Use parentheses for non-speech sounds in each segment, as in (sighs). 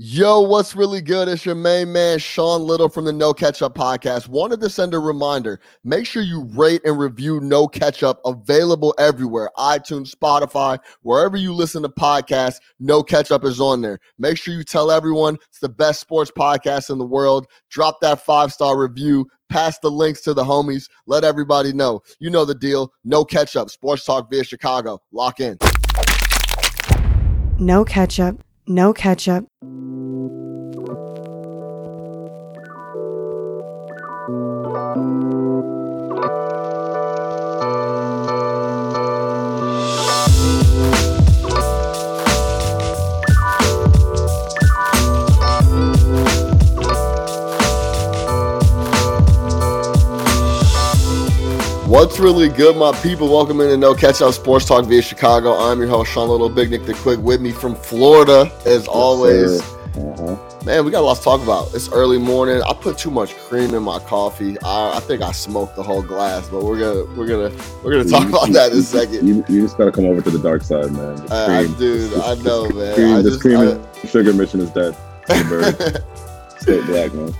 Yo, what's really good? It's your main man, Sean Little from the No Catch Up podcast. Wanted to send a reminder make sure you rate and review No Catch Up, available everywhere iTunes, Spotify, wherever you listen to podcasts. No Catch Up is on there. Make sure you tell everyone it's the best sports podcast in the world. Drop that five star review. Pass the links to the homies. Let everybody know. You know the deal. No Catch Up, Sports Talk via Chicago. Lock in. No ketchup, no ketchup. What's really good, my people? Welcome into No Catch Up Sports Talk via Chicago. I'm your host, Sean Little, Big Nick the Quick, with me from Florida, as always. Uh-huh. Man, we got a lot to talk about. It's early morning. I put too much cream in my coffee. I, I think I smoked the whole glass, but we're gonna we're gonna we're gonna talk about that in a second. You, you just gotta come over to the dark side, man. Uh, cream- dude, I know, man. cream, I this just- cream I- and sugar mission is dead. (laughs) Straight black, man.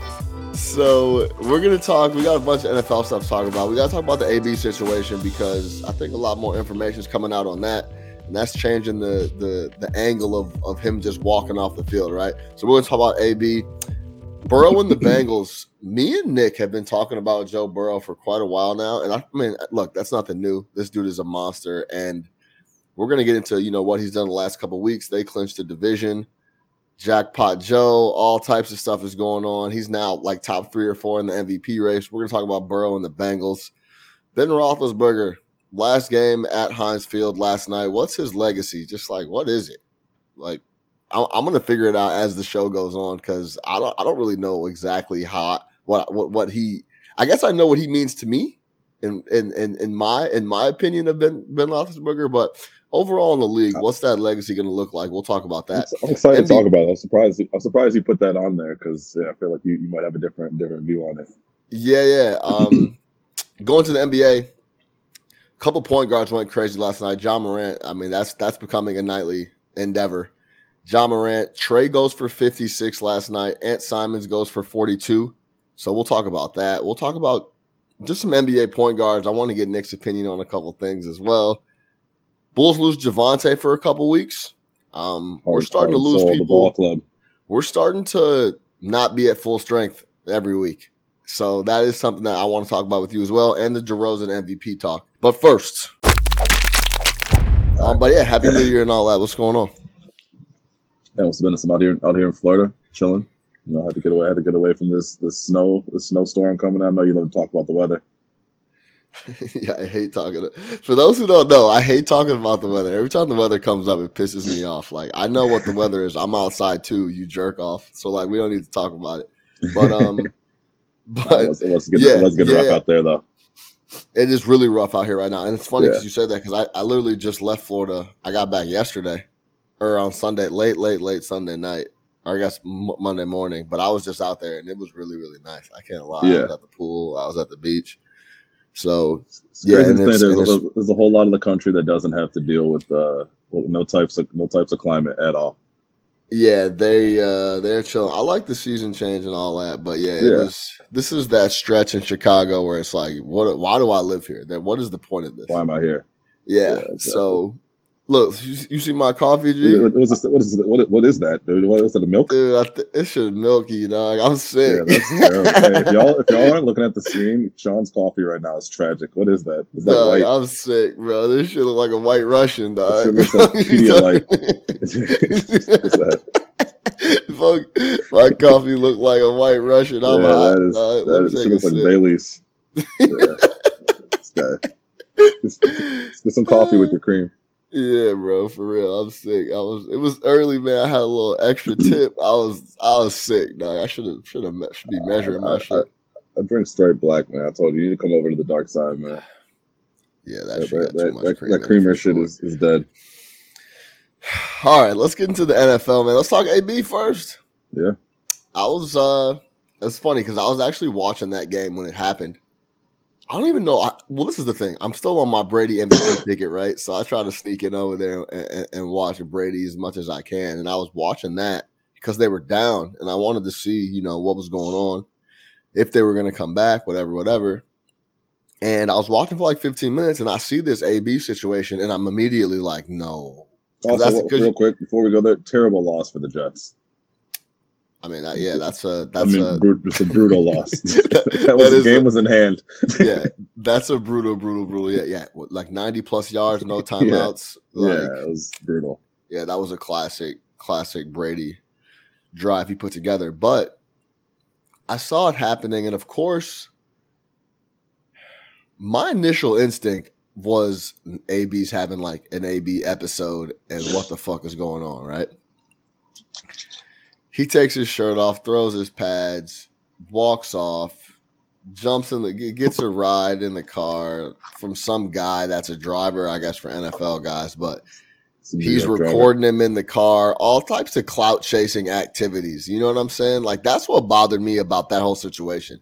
So we're gonna talk. We got a bunch of NFL stuff to talk about. We gotta talk about the AB situation because I think a lot more information is coming out on that, and that's changing the the the angle of of him just walking off the field, right? So we're gonna talk about AB, Burrow and the (clears throat) Bengals. Me and Nick have been talking about Joe Burrow for quite a while now, and I, I mean, look, that's nothing new. This dude is a monster, and we're gonna get into you know what he's done the last couple weeks. They clinched the division. Jackpot Joe, all types of stuff is going on. He's now like top three or four in the MVP race. We're gonna talk about Burrow and the Bengals. Ben Roethlisberger, last game at Heinz Field last night. What's his legacy? Just like what is it? Like I'm, I'm gonna figure it out as the show goes on because I don't I don't really know exactly how what what what he. I guess I know what he means to me, in in in, in my in my opinion of Ben Ben Roethlisberger, but overall in the league, what's that legacy gonna look like? We'll talk about that. I'm excited NBA to talk about it. I'm surprised. I'm surprised you put that on there because yeah, I feel like you, you might have a different different view on it. Yeah, yeah. Um, (clears throat) going to the NBA, a couple point guards went crazy last night. Ja Morant. I mean, that's that's becoming a nightly endeavor. Ja Morant. Trae goes for 56 last night. Ant Simons goes for 42. So we'll talk about that. We'll talk about just some NBA point guards. I want to get Nick's opinion on a couple things as well. Bulls lose Javonte for a couple weeks. Um, we're starting to lose people ball club. we're starting to not be at full strength every week. So that is something that I want to talk about with you as well, and the DeRozan MVP talk. But first, um, but yeah, happy New Year and all that. What's going on? Yeah, what's been some out here out here in Florida, chilling. You know, I had to get away. I had to get away from this this snow, this snowstorm coming. I know you love to talk about the weather. (laughs) yeah, I hate talking. To, for those who don't know, I hate talking about the weather. Every time the weather comes up, it pisses me off. Like I know what the weather is. I'm outside too. You jerk off. So like we don't need to talk about it. But um, (laughs) (laughs) but was, it was good. yeah, good yeah, rough yeah. out there though. It is really rough out here right now, and it's funny Yeah. because you said that because I, I literally just left Florida. I got back yesterday, or on Sunday, late, late, late Sunday night, or I guess Monday morning. But I was just out there, and it was really, really nice. I can't lie. I Yeah. was at the pool. I was at the beach. So It's Yeah, and to it's- say there's, and a, there's a whole lot of the country that doesn't have to deal with uh well, no types of no types of climate at all. yeah, they uh they're chilling. I like the season change and all that, but yeah, it Yeah. was. This is that stretch in Chicago where it's like, what? Why do I live here? Then what is the point of this? Why am I here? Yeah. Yeah, exactly. So look, you, you see my coffee, G. What, what is what is what, what is that, dude? What is that? A milk? Dude, th- it should milky, dog. I'm sick. Yeah, hey, (laughs) if y'all if y'all aren't looking at the screen, Sean's coffee right now is tragic. What is that? Is that Dog, white? I'm sick, bro. This shit look like a white Russian, dog. looks like (laughs) (laughs) that? Fuck, my coffee look like a white Russian. I'm yeah, hot, that is dog. That is, take shit a looks like. Bailey's. Yeah. this guy. Just, just get some coffee with your cream. Yeah, bro, for real. I'm sick. I was. It was early, man. I had a little extra (clears throat) tip. I was. I was sick, dog. I should have. Should have. Should be measuring my I- shit. I drink straight black, man. I told you, you need to come over to the dark side, man. (sighs) Yeah, that That, shit that, that, cream that creamer shit is, is dead. (sighs) All right, let's get into the NFL, man. Let's talk AB first. Yeah. I was uh it's funny because I was actually watching that game when it happened. I don't even know. I, well, this is the thing. I'm still on my Brady MVP (coughs) ticket, right? So I try to sneak in over there and, and, and watch Brady as much as I can. And I was watching that because they were down, and I wanted to see, you know, what was going on, if they were going to come back, whatever, whatever. And I was watching for like 15 minutes, and I see this AB situation, and I'm immediately like, no. Also, real quick before we go there, terrible loss for the Jets. I mean, that, yeah, that's a that's mean, a brut- it's a brutal (laughs) loss. (laughs) That that was the game a- was in hand. (laughs) yeah, that's a brutal, brutal, brutal. Yeah, yeah, like 90 plus yards, no timeouts. Like, yeah, it was brutal. yeah, that was a classic, classic Brady drive he put together. But I saw it happening, and of course, my initial instinct was AB's having like an AB episode, and what the fuck is going on, right? He takes his shirt off, throws his pads, walks off, jumps in the gets a ride in the car from some guy that's a driver, I guess for NFL guys, but It's a New he's York driver. recording him in the car, all types of clout chasing activities. You know what I'm saying? Like that's what bothered me about that whole situation.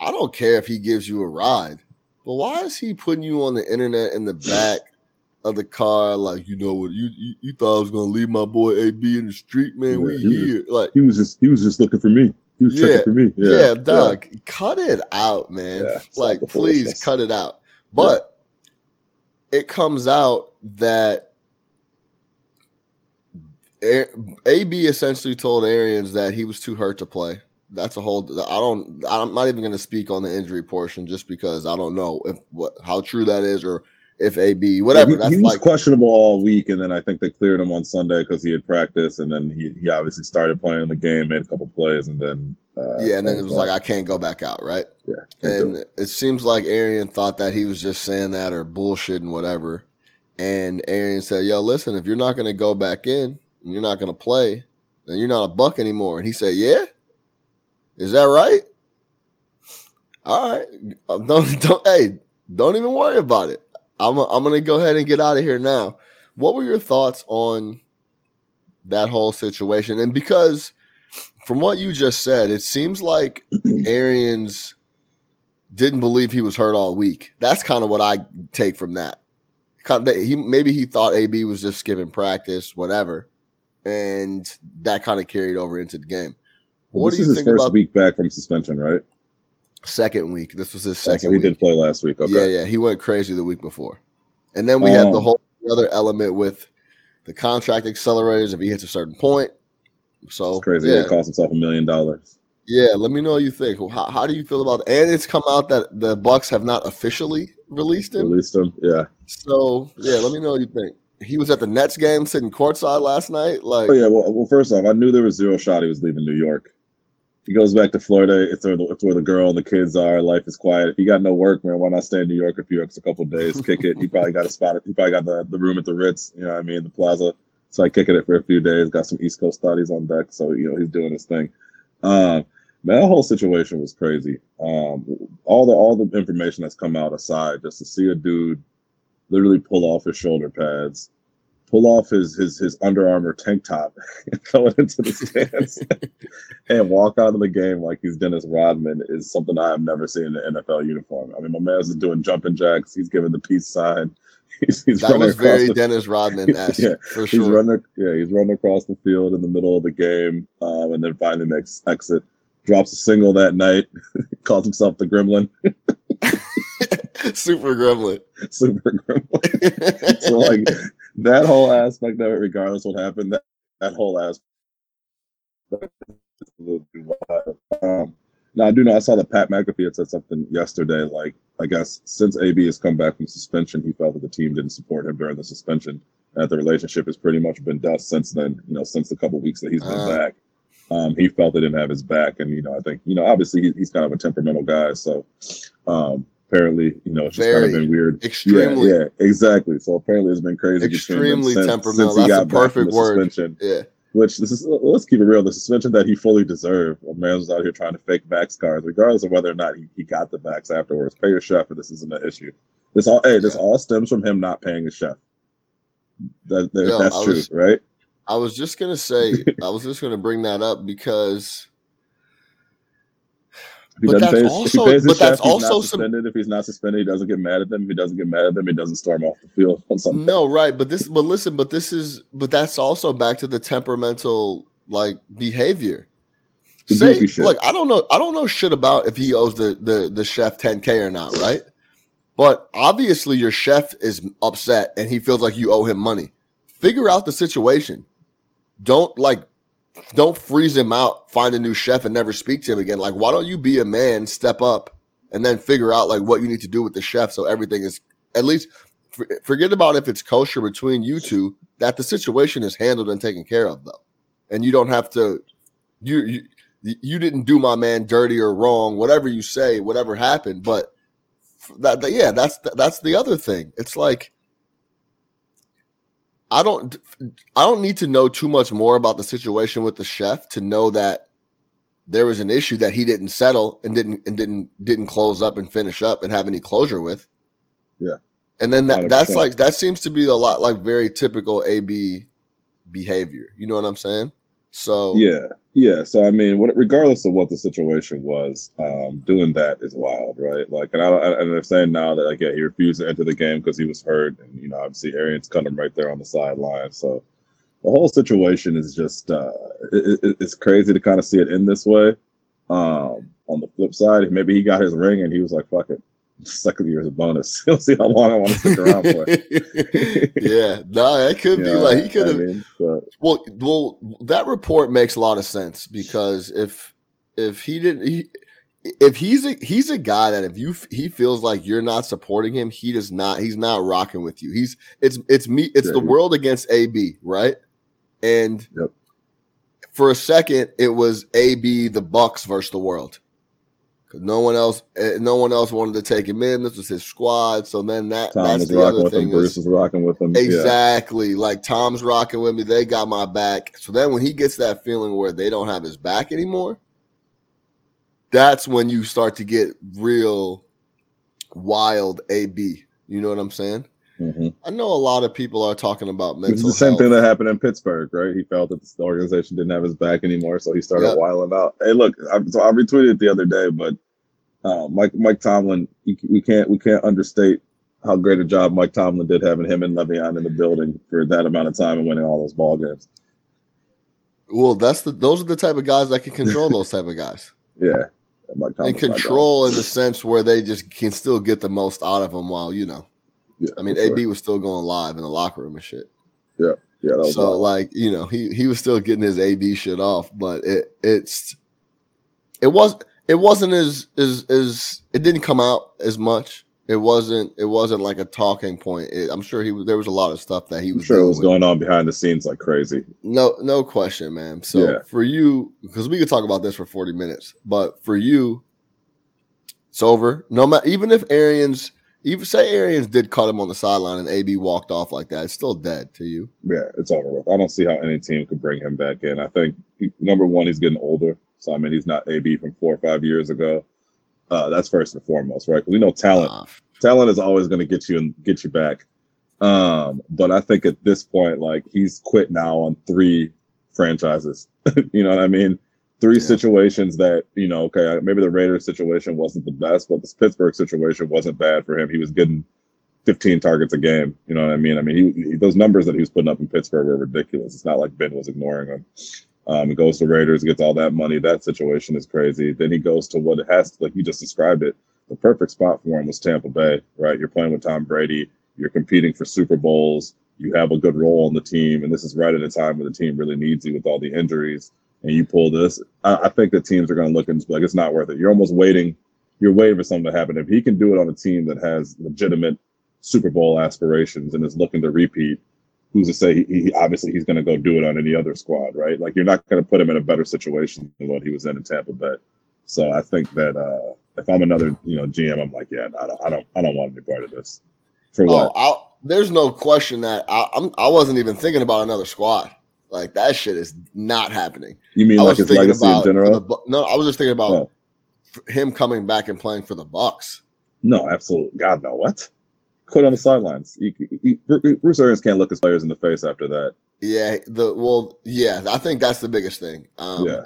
I don't care if he gives you a ride, but why is he putting you on the internet in the back of the car? Like, you know what? You you, you thought I was gonna leave my boy AB in the street, man? we Yeah, he was- here, like. He was just he was just looking for me. He was Yeah, checking for me. Yeah, Yeah, Doug, cut it out, man. Yeah, like, please cut it out. But it comes out that AB essentially told Arians that he was too hurt to play. That's a whole. I don't. I'm not even going to speak on the injury portion just because I don't know if what how true that is or if AB whatever. He, That's he was like questionable all week, and then I think they cleared him on Sunday because he had practice, and then he, he obviously started playing in the game, made a couple plays, and then uh, yeah, and then it was like I can't go back out, right? yeah, And it. it seems like Arian thought that he was just saying that or bullshit and whatever. And Arian said, Yo, listen, if you're not going to go back in and you're not going to play, then you're not a buck anymore. And he said, Yeah? Is that right? All right. (laughs) Don't, don't, hey, don't even worry about it. I'm, I'm going to go ahead and get out of here now. What were your thoughts on that whole situation? And because from what you just said, it seems like (clears throat) Arians didn't believe he was hurt all week. That's kind of what I take from that. Kind of- He maybe he thought AB was just skipping practice, whatever, and that kind of carried over into the game. Well, what this do is you his think first about week back from suspension, right? Second week? This was his so second he week. did play last week. Okay. Yeah, yeah, he went crazy the week before, and then we had the Um, whole other element with the contract accelerators if he hits a certain point. So It's crazy. Yeah, He cost himself a million dollars. Yeah, let me know what you think. How, how do you feel about it? And it's come out that the Bucks have not officially released him. Released him. Yeah. So yeah, let me know what you think. He was at the Nets game sitting courtside last night. Like Oh yeah. Well, well, first off, I knew there was zero shot he was leaving New York. He goes back to Florida. It's where the, it's where the girl and the kids are. Life is quiet. If he got no work, man, why not stay in New York a few extra couple of days? Kick it. He (laughs) probably got a spot. He probably got the, the room at the Ritz. You know what I mean? The Plaza. So I kicking it for a few days. Got some East Coast studies on deck. So you know he's doing his thing. Um, man, that whole situation was crazy. Um, all the all the information that's come out aside, just to see a dude literally pull off his shoulder pads, pull off his his his Under Armour tank top, (laughs) and throw it into the stands, (laughs) and walk out of the game like he's Dennis Rodman is something I have never seen in an NFL uniform. I mean, my man's is doing jumping jacks. He's giving the peace sign. (laughs) He's, he's that was very the Dennis Rodman esque Yeah, for sure. He's running, yeah, he's running across the field in the middle of the game, um, and then finally makes exit. Drops a single that night. calls himself the Gremlin, Super gremlin. Super Gremlin. so like that whole aspect of it, regardless what happened, that, that whole aspect. is a little too wild. Um, now I do know I saw that Pat McAfee had said something yesterday. Like I guess since AB has come back from suspension, he felt that the team didn't support him during the suspension. and That the relationship has pretty much been dust since then. You know, since the couple weeks that he's been Uh. back, um, he felt they didn't have his back, and you know, I think you know, obviously he, he's kind of a temperamental guy, so um, apparently, you know, it's just kind of been weird. Extremely. Yeah, yeah, exactly. So apparently, it's been crazy. Extremely since- temperamental. Since That's the perfect word. Yeah. which this is let's keep it real. The suspension that he fully deserved. A man was out here trying to fake vax cards, regardless of whether or not he, he got the vax afterwards. Pay your chef, and this isn't an issue. This all hey, this Yeah. all stems from him not paying his chef. That, that- Yo, that's true, right? I was just gonna say I was just gonna bring that up because he But doesn't that's pay his, if he also- but that's also not some- suspended. If he's not suspended, he doesn't get mad at them. If he doesn't get mad at them, he doesn't storm off the field on something. No, right, but this, but listen, but this is, but that's also back to the temperamental like behavior. The Say, shit. look, I don't know, I don't know shit about if he owes the the the chef 10k or not, right? But obviously, your chef is upset and he feels like you owe him money. Figure out the situation. Don't like, don't freeze him out. Find a new chef and never speak to him again. Like, why don't you be a man, step up, and then figure out like what you need to do with the chef so everything is at least for- forget about if it's kosher between you two. That the situation is handled and taken care of though, and you don't have to. You you you didn't do my man dirty or wrong. Whatever you say, whatever happened, but that, that- yeah, that's that's the other thing. It's like I don't I don't need to know too much more about the situation with the chef to know that there was an issue that he didn't settle and didn't and didn't didn't close up and finish up and have any closure with. Yeah. And then that, that's 100%. like that seems to be a lot like very typical AB behavior. You know what I'm saying? So Yeah, yeah. So I mean, what, regardless of what the situation was, um, doing that is wild, right? Like, and I don't- and they're saying now that like, yeah, he refused to enter the game because he was hurt, and you know, obviously Arians cut him right there on the sideline. So the whole situation is just uh, it, it, it's crazy to kind of see it in this way. Um, on the flip side, maybe he got his ring and he was like, "Fuck it, second year is a bonus. (laughs) He'll see how long I want to stick around for." (laughs) yeah, no, it could You be know, like he could I have. mean, Well, well, that report makes a lot of sense because if if he didn't, he, if he's a he's a guy that if you he feels like you're not supporting him, he does not. He's not rocking with you. He's it's it's me. It's Yeah, the he- world against AB, right? And Yep. for a second, it was AB the Bucks versus the world. 'Cause no one else, eh, no one else wanted to take him in. This was his squad. So then that Tom that's the rocking other with him. thing. Bruce is- was rocking with him. Yeah. Exactly. Like Tom's rocking with me. They got my back. So then when he gets that feeling where they don't have his back anymore, that's when you start to get real wild AB. You know what I'm saying? I know a lot of people are talking about mental It's the same health. thing that happened in Pittsburgh, right? He felt that the organization didn't have his back anymore, so he started Yep. wiling out. Hey, look, I, so I retweeted it the other day, but uh, Mike Mike Tomlin, you, we can't we can't understate how great a job Mike Tomlin did having him and Le'Veon in the building for that amount of time and winning all those ball games. Well, that's the those are the type of guys that can control those type of guys. (laughs) Yeah, Mike Tomlin. and control in the sense where they just can still get the most out of them while, you know. Yeah, I mean, sure. AB was still going live in the locker room and shit. Yeah, Yeah, so wild. like you know he he was still getting his AB shit off, but it it's it was it wasn't as as as it didn't come out as much. It wasn't it wasn't like a talking point. It, I'm sure he was there was a lot of stuff that he I'm was sure it was with. going on behind the scenes like crazy. No no question, man. So Yeah. for you, because we could talk about this for 40 minutes, but for you, it's over. No matter even if Arians even say Arians did cut him on the sideline and AB walked off like that, it's still dead to you. Yeah, it's over with. I don't see how any team could bring him back in. I think he, number one, he's getting older, so I mean he's not AB from four or five years ago. Uh, that's first and foremost, right? we know talent. Uh, Talent is always going to get you and get you back. Um, but I think at this point, like he's quit now on three franchises. (laughs) you know what I mean? Three Yeah. situations that you know. Okay, maybe the Raiders situation wasn't the best, but this Pittsburgh situation wasn't bad for him. He was getting 15 targets a game. You know what I mean? I mean, he, he, those numbers that he was putting up in Pittsburgh were ridiculous. It's not like Ben was ignoring him. Um, he goes to Raiders, gets all that money. That situation is crazy. Then he goes to what it has, like you just described it. The perfect spot for him was Tampa Bay, right? You're playing with Tom Brady. You're competing for Super Bowls. You have a good role on the team, and this is right at a time when the team really needs you with all the injuries. And you pull this. I, I think the teams are going to look and just be like, it's not worth it. You're almost waiting. You're waiting for something to happen. If he can do it on a team that has legitimate Super Bowl aspirations and is looking to repeat, who's to say he, he obviously he's going to go do it on any other squad, right? Like you're not going to put him in a better situation than what he was in in Tampa Bay. So I think that uh, if I'm another you know GM, I'm like, yeah, I don't, I don't, I don't want any part of this. For Oh, what? I, there's no question that I, I'm. I wasn't even thinking about another squad. Like that shit is not happening. you mean I like his legacy in about the general? Bu- no. I was just thinking about f- him coming back and playing for the Bucks. No, absolutely. God, no. What? Quit on the sidelines. You, Bruce Arians can't look his players in the face after that. Yeah, the well, yeah. I think that's the biggest thing. Um, yeah.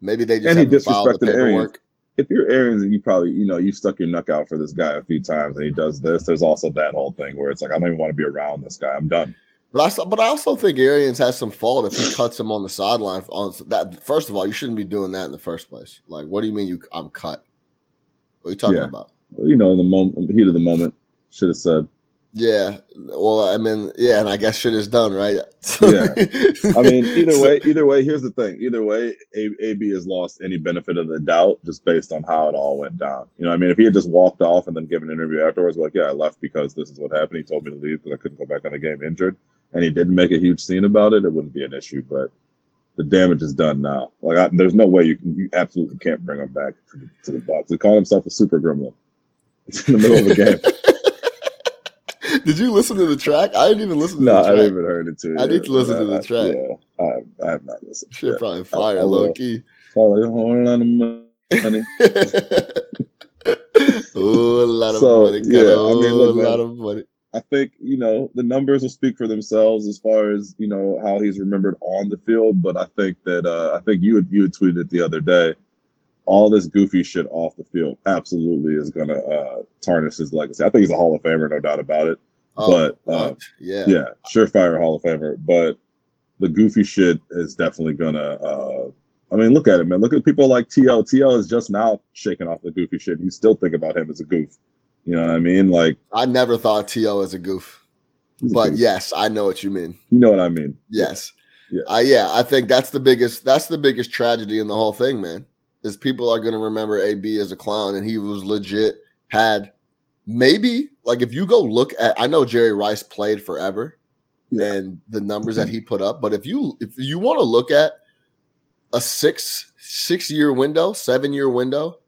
maybe they just And he the disrespected Arians. if you're Arians and you probably, you know, you stuck your neck out for this guy a few times and he does this, there's also that whole thing where it's like, I don't even want to be around this guy. I'm done. But I, but I also think Arians has some fault if he cuts him on the sideline. On that, first of all, you shouldn't be doing that in the first place. Like, what do you mean you I'm cut? What are you talking Yeah. about? You know, in the moment, heat of the moment, should have said. Yeah. Well, I mean, yeah, and I guess shit is done, right? Yeah. I mean, (laughs) either way, either way. Here's the thing. Either way, A- AB has lost any benefit of the doubt just based on how it all went down. You know, I mean, if he had just walked off and then given an interview afterwards, like, yeah, I left because this is what happened. He told me to leave because I couldn't go back on the game injured, and he didn't make a huge scene about it, it wouldn't be an issue. But the damage is done now. Like, I, there's no way you can, you absolutely can't bring him back to the, to the Bucks. He called himself a super gremlin. It's (laughs) in the middle of a game. (laughs) Did you listen to the track? I didn't even listen to no, the track. No, I haven't even heard it too. I need to listen to the I- track. Yeah, I, I have not listened. Shit, Yeah. probably fire, I low key. Probably a whole lot of money. (laughs) Ooh, a lot of So, money. yeah, Yeah, I mean, look, a lot of money. I think you know the numbers will speak for themselves as far as you know how he's remembered on the field. But I think that uh, I think you had, you had tweeted it the other day. All this goofy shit off the field absolutely is going to uh, tarnish his legacy. I think he's a Hall of Famer, no doubt about it. Oh, but, uh, yeah, Yeah, surefire Hall of Famer. But the goofy shit is definitely gonna. Uh, I mean, look at it, man. Look at people like TL. TL is just now shaking off the goofy shit. You still think about him as a goof. You know what I mean? Like, I never thought To as a goof, a but goof. yes, I know what you mean. you know what I mean. Yes. Yeah. Uh, yeah, I think that's the biggest that's the biggest tragedy in the whole thing, man. Is people are gonna remember AB as a clown and he was legit had maybe like if you go look at I know Jerry Rice played forever Yeah. and the numbers that mm-hmm. he put up, but if you if you want to look at a six six year window, seven year window,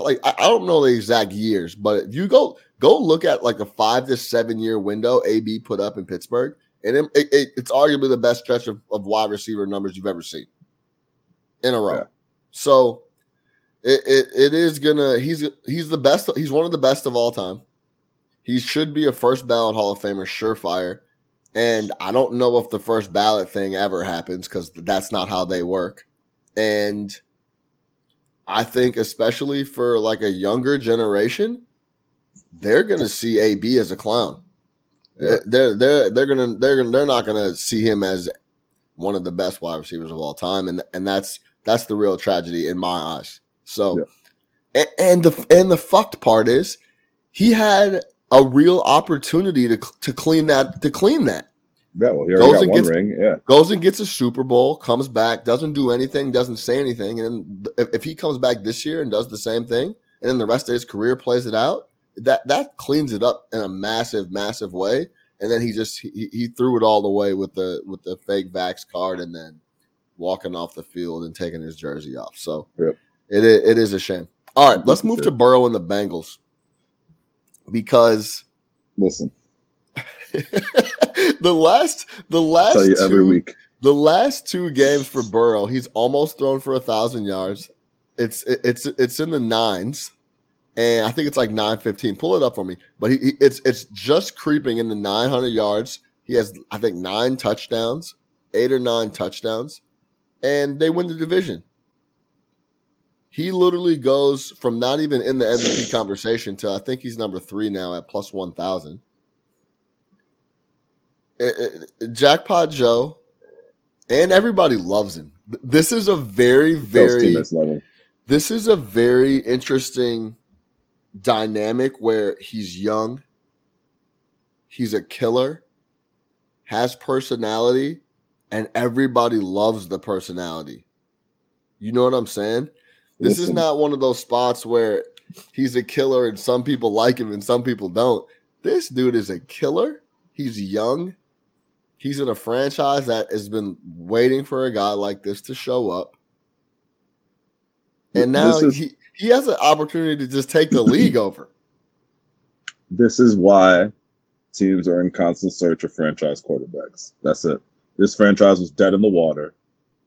like I, I don't know the exact years, but if you go go look at like a five to seven year window AB put up in Pittsburgh, and it, it, it- it's arguably the best stretch of, of wide receiver numbers you've ever seen in a row. Yeah. So it, it it is gonna he's he's the best he's one of the best of all time. He should be a first ballot Hall of Famer, surefire. And I don't know if the first ballot thing ever happens because that's not how they work. And I think, especially for like a younger generation, they're gonna see AB as a clown. They're they're they're gonna they're gonna they're not gonna see him as one of the best wide receivers of all time, and and that's that's the real tragedy in my eyes. So, and, and the and the fucked part is, he had a real opportunity to to clean that to clean that Yeah, well, he Goes got and one gets- ring. Yeah, goes and gets a Super Bowl, comes back, doesn't do anything, doesn't say anything, and if, if he comes back this year and does the same thing, and then the rest of his career plays it out, that that cleans it up in a massive, massive way. And then he just he, he threw it all away with the with the fake vax card, and then walking off the field and taking his jersey off. So Yep. it it is a shame. All right, let's move to Burrow and the Bengals because listen, (laughs) the last the last you every week. the last two games for Burrow, he's almost thrown for a thousand yards. It's it's it's in the nines, and I think it's like nine fifteen. Pull it up for me. But he, he it's it's just creeping in the nine hundred yards. He has I think nine touchdowns, eight or nine touchdowns, and they win the division. He literally goes from not even in the MVP conversation to I think he's number three now at plus one thousand. Eh, eh, eh, Jackpot Joe, and everybody loves him. This is a very, very, teammates love him. this is a very interesting dynamic where he's young, he's a killer, has personality, and everybody loves the personality. You know what I'm saying? This is not one of those spots where he's a killer and some people like him and some people don't. This dude is a killer. He's young. He's in a franchise that has been waiting for a guy like this to show up. And now is- he, he has an opportunity to just take the league (laughs) over. This is why teams are in constant search of franchise quarterbacks. That's it. This franchise was dead in the water,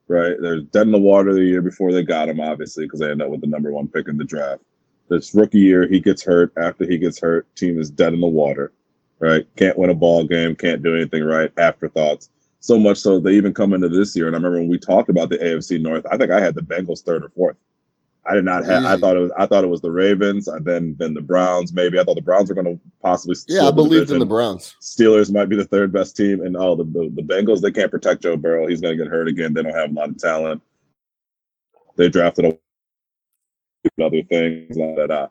right? They're dead in the water the year before they got him, obviously, because they end up with the number one pick in the draft. This rookie year, he gets hurt. After he gets hurt, team is dead in the water, right? Can't win a ball game, can't do anything right. Afterthoughts. So much so they even come into this year. And I remember when we talked about the AFC North, I think I had the Bengals third or fourth. I did not have. I thought it was. I thought it was the Ravens, and then then the Browns. Maybe I thought the Browns were going to possibly. Yeah, I the believed in the. Browns. Steelers might be the third best team, and oh, the, the the Bengals they can't protect Joe Burrow. He's going to get hurt again. They don't have a lot of talent. They drafted a other things. Da, da.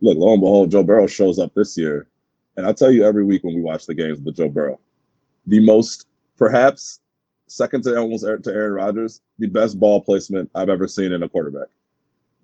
Look, lo and behold, Joe Burrow shows up this year, and I'll tell you every week when we watch the games with Joe Burrow, the most perhaps second to almost to Aaron Rodgers, the best ball placement I've ever seen in a quarterback.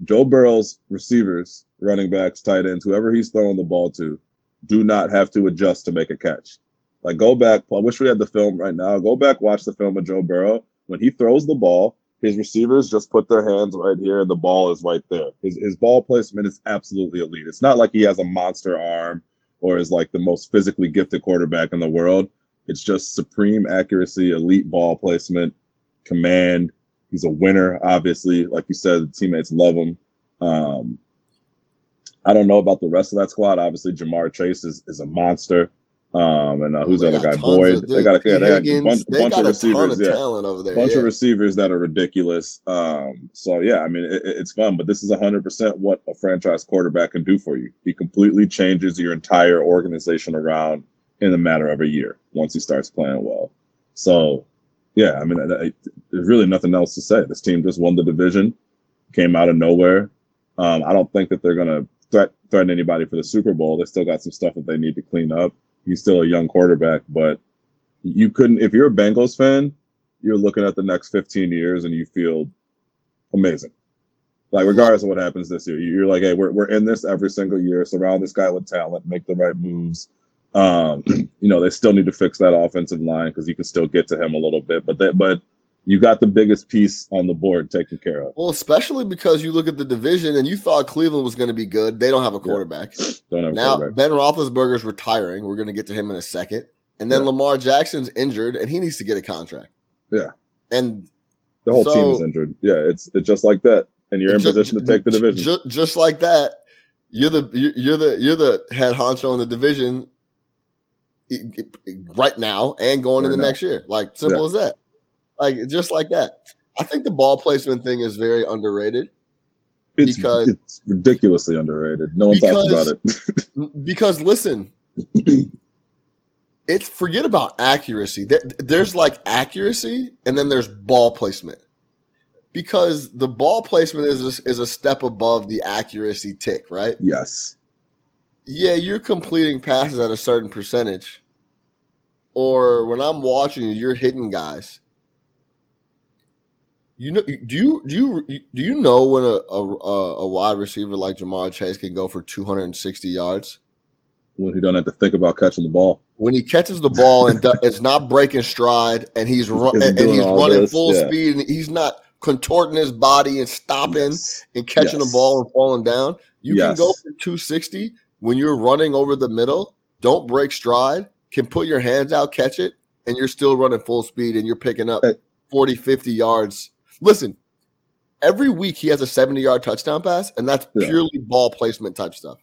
Joe Burrow's receivers, running backs, tight ends, whoever he's throwing the ball to, do not have to adjust to make a catch. Like go back. I wish we had the film right now. Go back, watch the film of Joe Burrow. When he throws the ball, his receivers just put their hands right here, and the ball is right there. His his ball placement is absolutely elite. It's not like he has a monster arm or is like the most physically gifted quarterback in the world. It's just supreme accuracy, elite ball placement, command. He's a winner, obviously. Like you said, the teammates love him. Um, I don't know about the rest of that squad. Obviously, Ja'Marr Chase is, is a monster. Um, and uh, who's the other guy? Boyd. they got a, they got a bunch, they bunch got of a receivers. of yeah talent over there. bunch yeah. of receivers that are ridiculous. Um, so yeah, I mean, it, it's fun, but this is 100% what a franchise quarterback can do for you. He completely changes your entire organization around in a matter of a year once he starts playing well. So yeah, I mean, I, I, there's really nothing else to say. This team just won the division, came out of nowhere. Um, I don't think that they're gonna threat, threaten anybody for the Super Bowl. They still got some stuff that they need to clean up. He's still a young quarterback, but you couldn't if you're a Bengals fan, you're looking at the next 15 years and you feel amazing. Like regardless of what happens this year, you're like, hey, we're we're in this every single year. Surround this guy with talent, make the right moves. Um, (clears throat) you know, they still need to fix that offensive line because you can still get to him a little bit, but that but you got the biggest piece on the board taken care of. Well, especially because you look at the division and you thought Cleveland was going to be good. They don't have a quarterback. Don't have Now quarterback. Ben Roethlisberger's retiring. We're going to get to him in a second. And then Yeah. Lamar Jackson's injured, and he needs to get a contract. Yeah. And The whole team is injured. Yeah, it's it's just like that, and you're in ju- position to take the division. ju- just like that, you're the you- you're the you're the head honcho in the division right now and going into next year. Like simple as that. Like just like that. I think the ball placement thing is very underrated It's, because- it's ridiculously underrated. No one talks about it. because (laughs) listen, (clears throat) it's forget about accuracy. There- There's like accuracy, and then there's ball placement. Because the ball placement is a, is a step above the accuracy tick, right? yes. Yeah, you're completing passes at a certain percentage, or when I'm watching you, you're hitting guys. You know, do you do you do you know when a a, a wide receiver like Ja'Marr Chase can go for 260 yards? When he don't have to think about catching the ball. when he catches the ball and do, it's not breaking stride and he's run, and, he's running this, full yeah. speed and he's not contorting his body and stopping Yes. and catching the ball and falling down. You can go for 260 when you're running over the middle. Don't break stride. Can put your hands out, catch it, and you're still running full speed and you're picking up Hey. 40, 50 yards. Listen, every week he has a 70 yard touchdown pass, and that's Yeah. purely ball placement type stuff.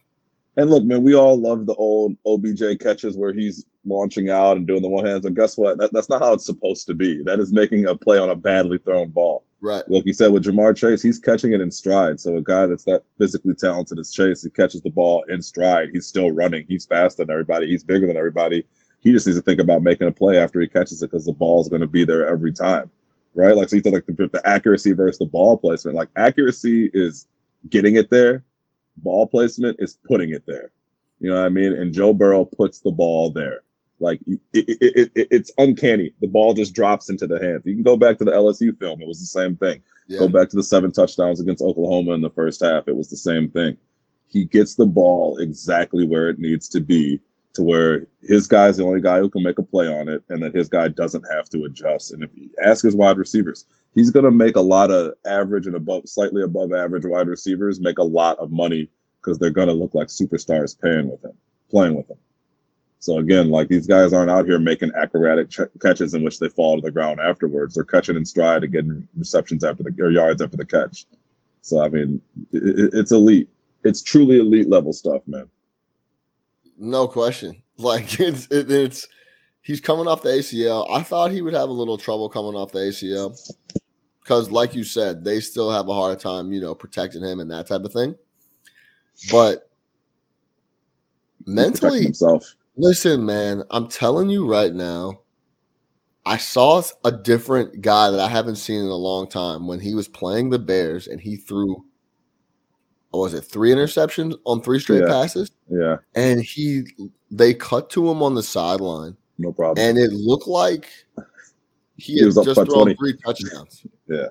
And look, man, we all love the old OBJ catches where he's launching out and doing the one hands. And guess what? That, that's not how it's supposed to be. That is making a play on a badly thrown ball. Right. Like you said with Ja'Marr Chase, he's catching it in stride. So a guy that's that physically talented as Chase, he catches the ball in stride. He's still running. He's faster than everybody. He's bigger than everybody. He just needs to think about making a play after he catches it because the ball is going to be there every time, right? Like so, you said, like the, the accuracy versus the ball placement. Like accuracy is getting it there. Ball placement is putting it there. You know what I mean? And Joe Burrow puts the ball there. Like it, it, it, it, it's uncanny. The ball just drops into the hands. You can go back to the LSU film. It was the same thing. Yeah. Go back to the seven touchdowns against Oklahoma in the first half. It was the same thing. He gets the ball exactly where it needs to be to where his guy's the only guy who can make a play on it and that his guy doesn't have to adjust. And if you ask his wide receivers, he's going to make a lot of average and above, slightly above average wide receivers make a lot of money because they're going to look like superstars paying with him, playing with him. So again, like these guys aren't out here making acrobatic ch- catches in which they fall to the ground afterwards. They're catching in stride and getting receptions after the or yards after the catch. So I mean, it, it- it's elite. It's truly elite level stuff, man. No question. (laughs) Like it's it, it's he's coming off the ACL. I thought he would have a little trouble coming off the ACL because, like you said, they still have a hard time, you know, protecting him and that type of thing. But mentally, himself. Listen, man, I'm telling you right now, I saw a different guy that I haven't seen in a long time when he was playing the Bears and he threw was it three interceptions on three straight Yeah. passes Yeah, and he they cut to him on the sideline no problem. and it looked like he, He was just thrown 20. three touchdowns. (laughs) Yeah.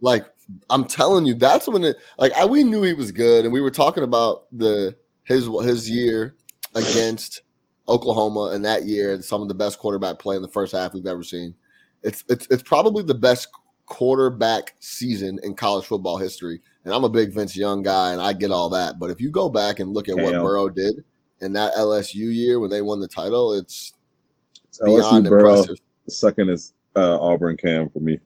Like I'm telling you, that's when it like I, we knew he was good, and we were talking about the his his year against Oklahoma and that year, and some of the best quarterback play in the first half we've ever seen. It's it's it's probably the best quarterback season in college football history. And I'm a big Vince Young guy, and I get all that. But if you go back and look at what Burrow did in that LSU year when they won the title, it's It's LSU beyond Burrow. impressive. Second is uh, Auburn Cam for me.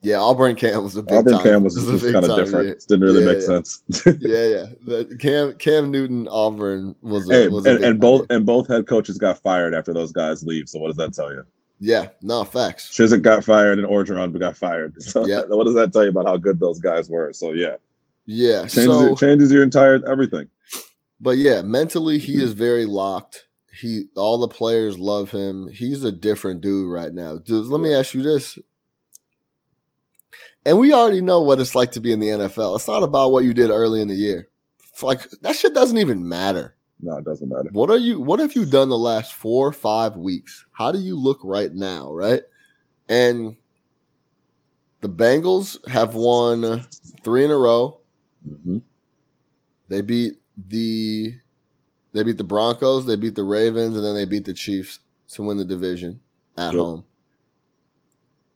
Yeah, Auburn Cam was a big Auburn time. Cam was, (laughs) was kind of different. It didn't really Yeah, make yeah. sense. (laughs) Yeah, yeah. The Cam Cam Newton Auburn was a, hey, was and, and both and both head coaches got fired after those guys leave. So what does that tell you? Yeah, no facts. Chizik got fired and Orgeron got fired. (laughs) So Yeah. what does that tell you about how good those guys were? So yeah, Yeah, changes so your, changes your entire everything. but yeah, mentally he is very locked. He all the players love him. He's a different dude right now. Dude, let me ask you this. And we already know what it's like to be in the NFL. It's not about what you did early in the year. It's like that shit doesn't even matter. No, it doesn't matter. What are you what have you done the last four or five weeks? How do you look right now, right? And the Bengals have won three in a row. hmm They beat the they beat the Broncos, they beat the Ravens, and then they beat the Chiefs to win the division at Yep. home.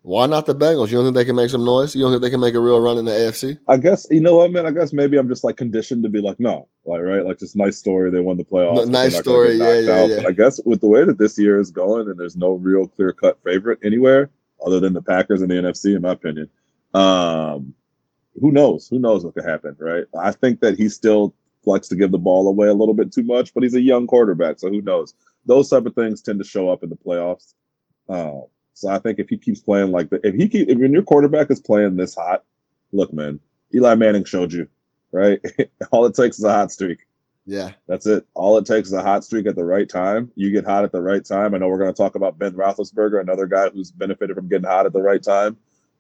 Why not the Bengals? You don't think they can make some noise? You don't think they can make a real run in the AFC? I guess you know what, man. I guess maybe I'm just like conditioned to be like, no, like right, like just nice story. They won the playoffs. but nice they're not gonna story, yeah, yeah, out. yeah. But I guess with the way that this year is going, and there's no real clear cut favorite anywhere other than the Packers and the NFC, in my opinion. Um, who knows? Who knows what could happen, right? I think that he still likes to give the ball away a little bit too much, but he's a young quarterback, so who knows? Those type of things tend to show up in the playoffs. Um, so I think if he keeps playing like that, if he keep, if when your quarterback is playing this hot, look, man, Eli Manning showed you, right? (laughs) All it takes is a hot streak. Yeah. That's it. All it takes is a hot streak at the right time. You get hot at the right time. I know we're going to talk about Ben Roethlisberger, another guy who's benefited from getting hot at the right time.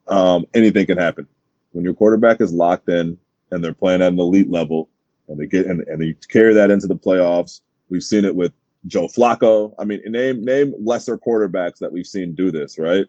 Um, anything can happen when your quarterback is locked in and they're playing at an elite level, and they get and, and they carry that into the playoffs. We've seen it with Joe Flacco. I mean, name name lesser quarterbacks that we've seen do this, right?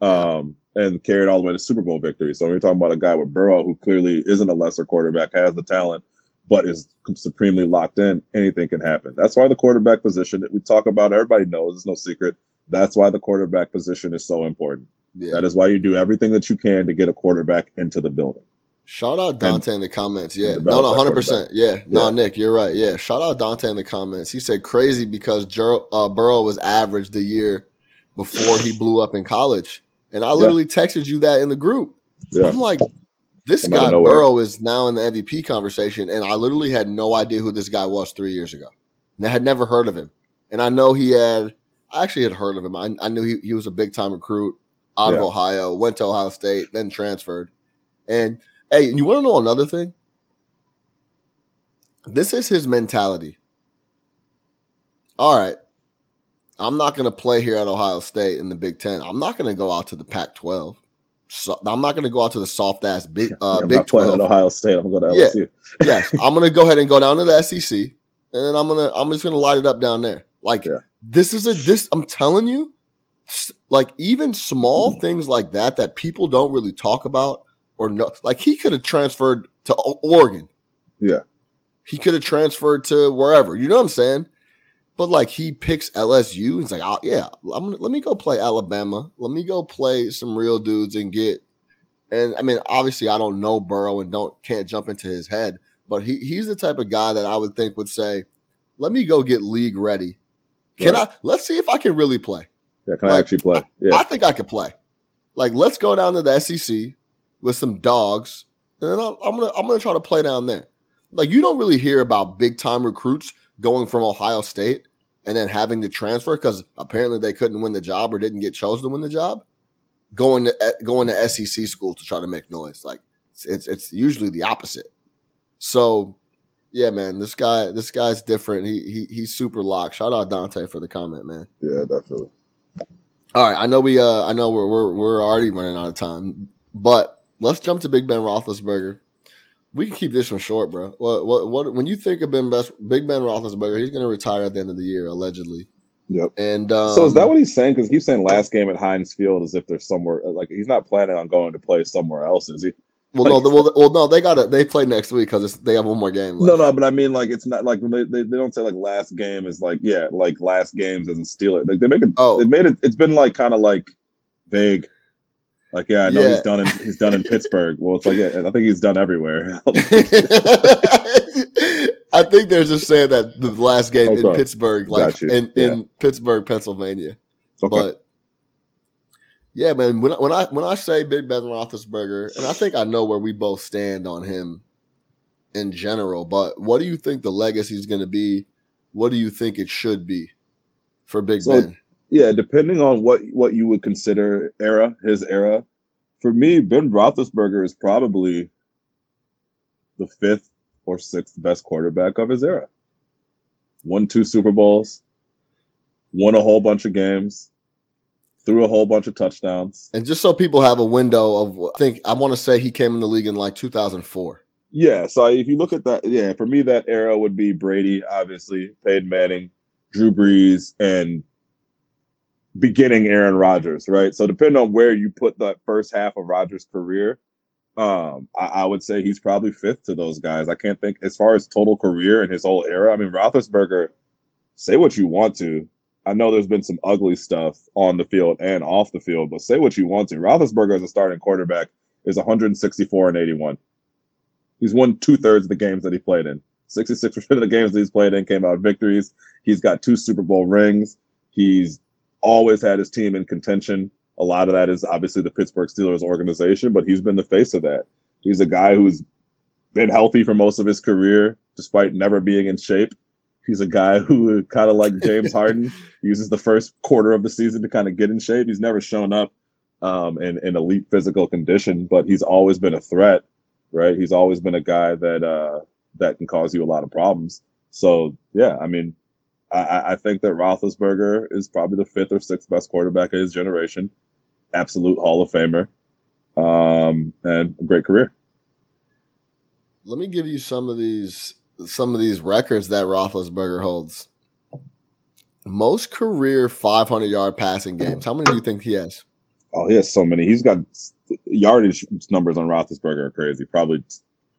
Um, and carried all the way to Super Bowl victory. So we're talking about a guy with Burrow who clearly isn't a lesser quarterback, has the talent, but is supremely locked in. Anything can happen. That's why the quarterback position that we talk about, everybody knows, it's no secret. That's why the quarterback position is so important. Yeah. That is why you do everything that you can to get a quarterback into the building. Shout out Dante in the comments. Yeah. No, no, hundred percent. Yeah. No, Nick, you're right. Yeah. Shout out Dante in the comments. He said crazy because Jer- uh, Burrow was average the year before he blew up in college, and I literally texted you that in the group. Yeah. I'm like, this of guy. Burrow is now in the MVP conversation, and I literally had no idea who this guy was three years ago. And I had never heard of him, and I know he had. I actually had heard of him. I, I knew he, he was a big time recruit out of Ohio, went to Ohio State, then transferred. And hey, you want to know another thing? This is his mentality. All right, I'm not going to play here at Ohio State in the Big Ten. I'm not going to go out to the Pac-12. So, I'm not going to go out to the soft ass Big uh, I'm Big not 12 at Ohio State. I'm going to Yeah. Yes, I'm gonna go ahead and go down to the SEC, and then I'm gonna I'm just gonna light it up down there. Like Yeah. this is a this I'm telling you, like even small Mm. things like that that people don't really talk about or know. Like he could have transferred to Oregon. Yeah. he could have transferred to wherever. You know what I'm saying? But like he picks LSU. He's like, oh, yeah, I'm gonna, let me go play Alabama. Let me go play some real dudes and get. And I mean, obviously, I don't know Burrow and don't can't jump into his head, but he he's the type of guy that I would think would say, "Let me go get league ready. Can Right. I? Let's see if I can really play. Yeah, can I actually play? Yeah. I think I could play. Like, let's go down to the SEC with some dogs, and then I'm, I'm gonna I'm gonna try to play down there. Like, you don't really hear about big time recruits going from Ohio State and then having to transfer because apparently they couldn't win the job or didn't get chosen to win the job. going to eh, going to SEC school to try to make noise. Like it's it's usually the opposite. So yeah, man, this guy this guy's different. He he he's super locked. Shout out Dante for the comment, man. Yeah, definitely. All right, I know we uh I know we're we're we're already running out of time, but let's jump to Big Ben Roethlisberger. We can keep this one short, bro. What what what when you think of Ben Best, Big Ben Roethlisberger, he's going to retire at the end of the year allegedly. Yep. And um, so is that what he's saying? Because he's saying last game at Heinz Field as if there's somewhere like he's not planning on going to play somewhere else, is he? Well, no, well, well, no, they got it. They play next week because they have one more game. Left. No, no, but I mean, like, it's not like they, they, they don't say like last game is like yeah, like last games doesn't steal it. Like they make it. Oh, they made it. It's been like kind of like vague. Like yeah, I know yeah. he's done in he's done in (laughs) Pittsburgh. Well, it's like yeah, I think he's done everywhere. (laughs) (laughs) I think they're just saying that the last game okay. in Pittsburgh, like in, yeah. in Pittsburgh, Pennsylvania. Okay. But yeah, man, when when I when I say Big Ben Roethlisberger, and I think I know where we both stand on him in general. But what do you think the legacy is going to be? What do you think it should be for Big so, Ben? Yeah, depending on what what you would consider era, his era. For me, Ben Roethlisberger is probably the fifth or sixth best quarterback of his era. Won two Super Bowls, won a whole bunch of games, threw a whole bunch of touchdowns. And just so people have a window of, I think I want to say he came in the league in like 2004. Yeah, so if you look at that, yeah, for me that era would be Brady, obviously, Peyton Manning, Drew Brees, and beginning Aaron Rodgers, right? So depending on where you put the first half of Rodgers' career, um, I, I, would say he's probably fifth to those guys. I can't think as far as total career and his whole era. I mean, Roethlisberger, say what you want to. I know there's been some ugly stuff on the field and off the field, but say what you want to. Roethlisberger as a starting quarterback is 164 and 81. He's won two thirds of the games that he played in. 66% of the games that he's played in came out victories. He's got two Super Bowl rings. He's always had his team in contention. A lot of that is obviously the Pittsburgh Steelers organization, but he's been the face of that. He's a guy who's been healthy for most of his career, despite never being in shape. He's a guy (laughs) who, kind of like James Harden, (laughs) uses the first quarter of the season to kind of get in shape. He's never shown up um, in, in elite physical condition, but he's always been a threat, right? He's always been a guy that uh, that can cause you a lot of problems. So yeah, I mean, I, I think that Roethlisberger is probably the fifth or sixth best quarterback of his generation absolute Hall of Famer, um, and a great career. Let me give you some of these some of these records that Roethlisberger holds. Most career 500 yard passing games. How many do you think he has? Oh, he has so many. He's got yardage numbers on Roethlisberger are crazy. Probably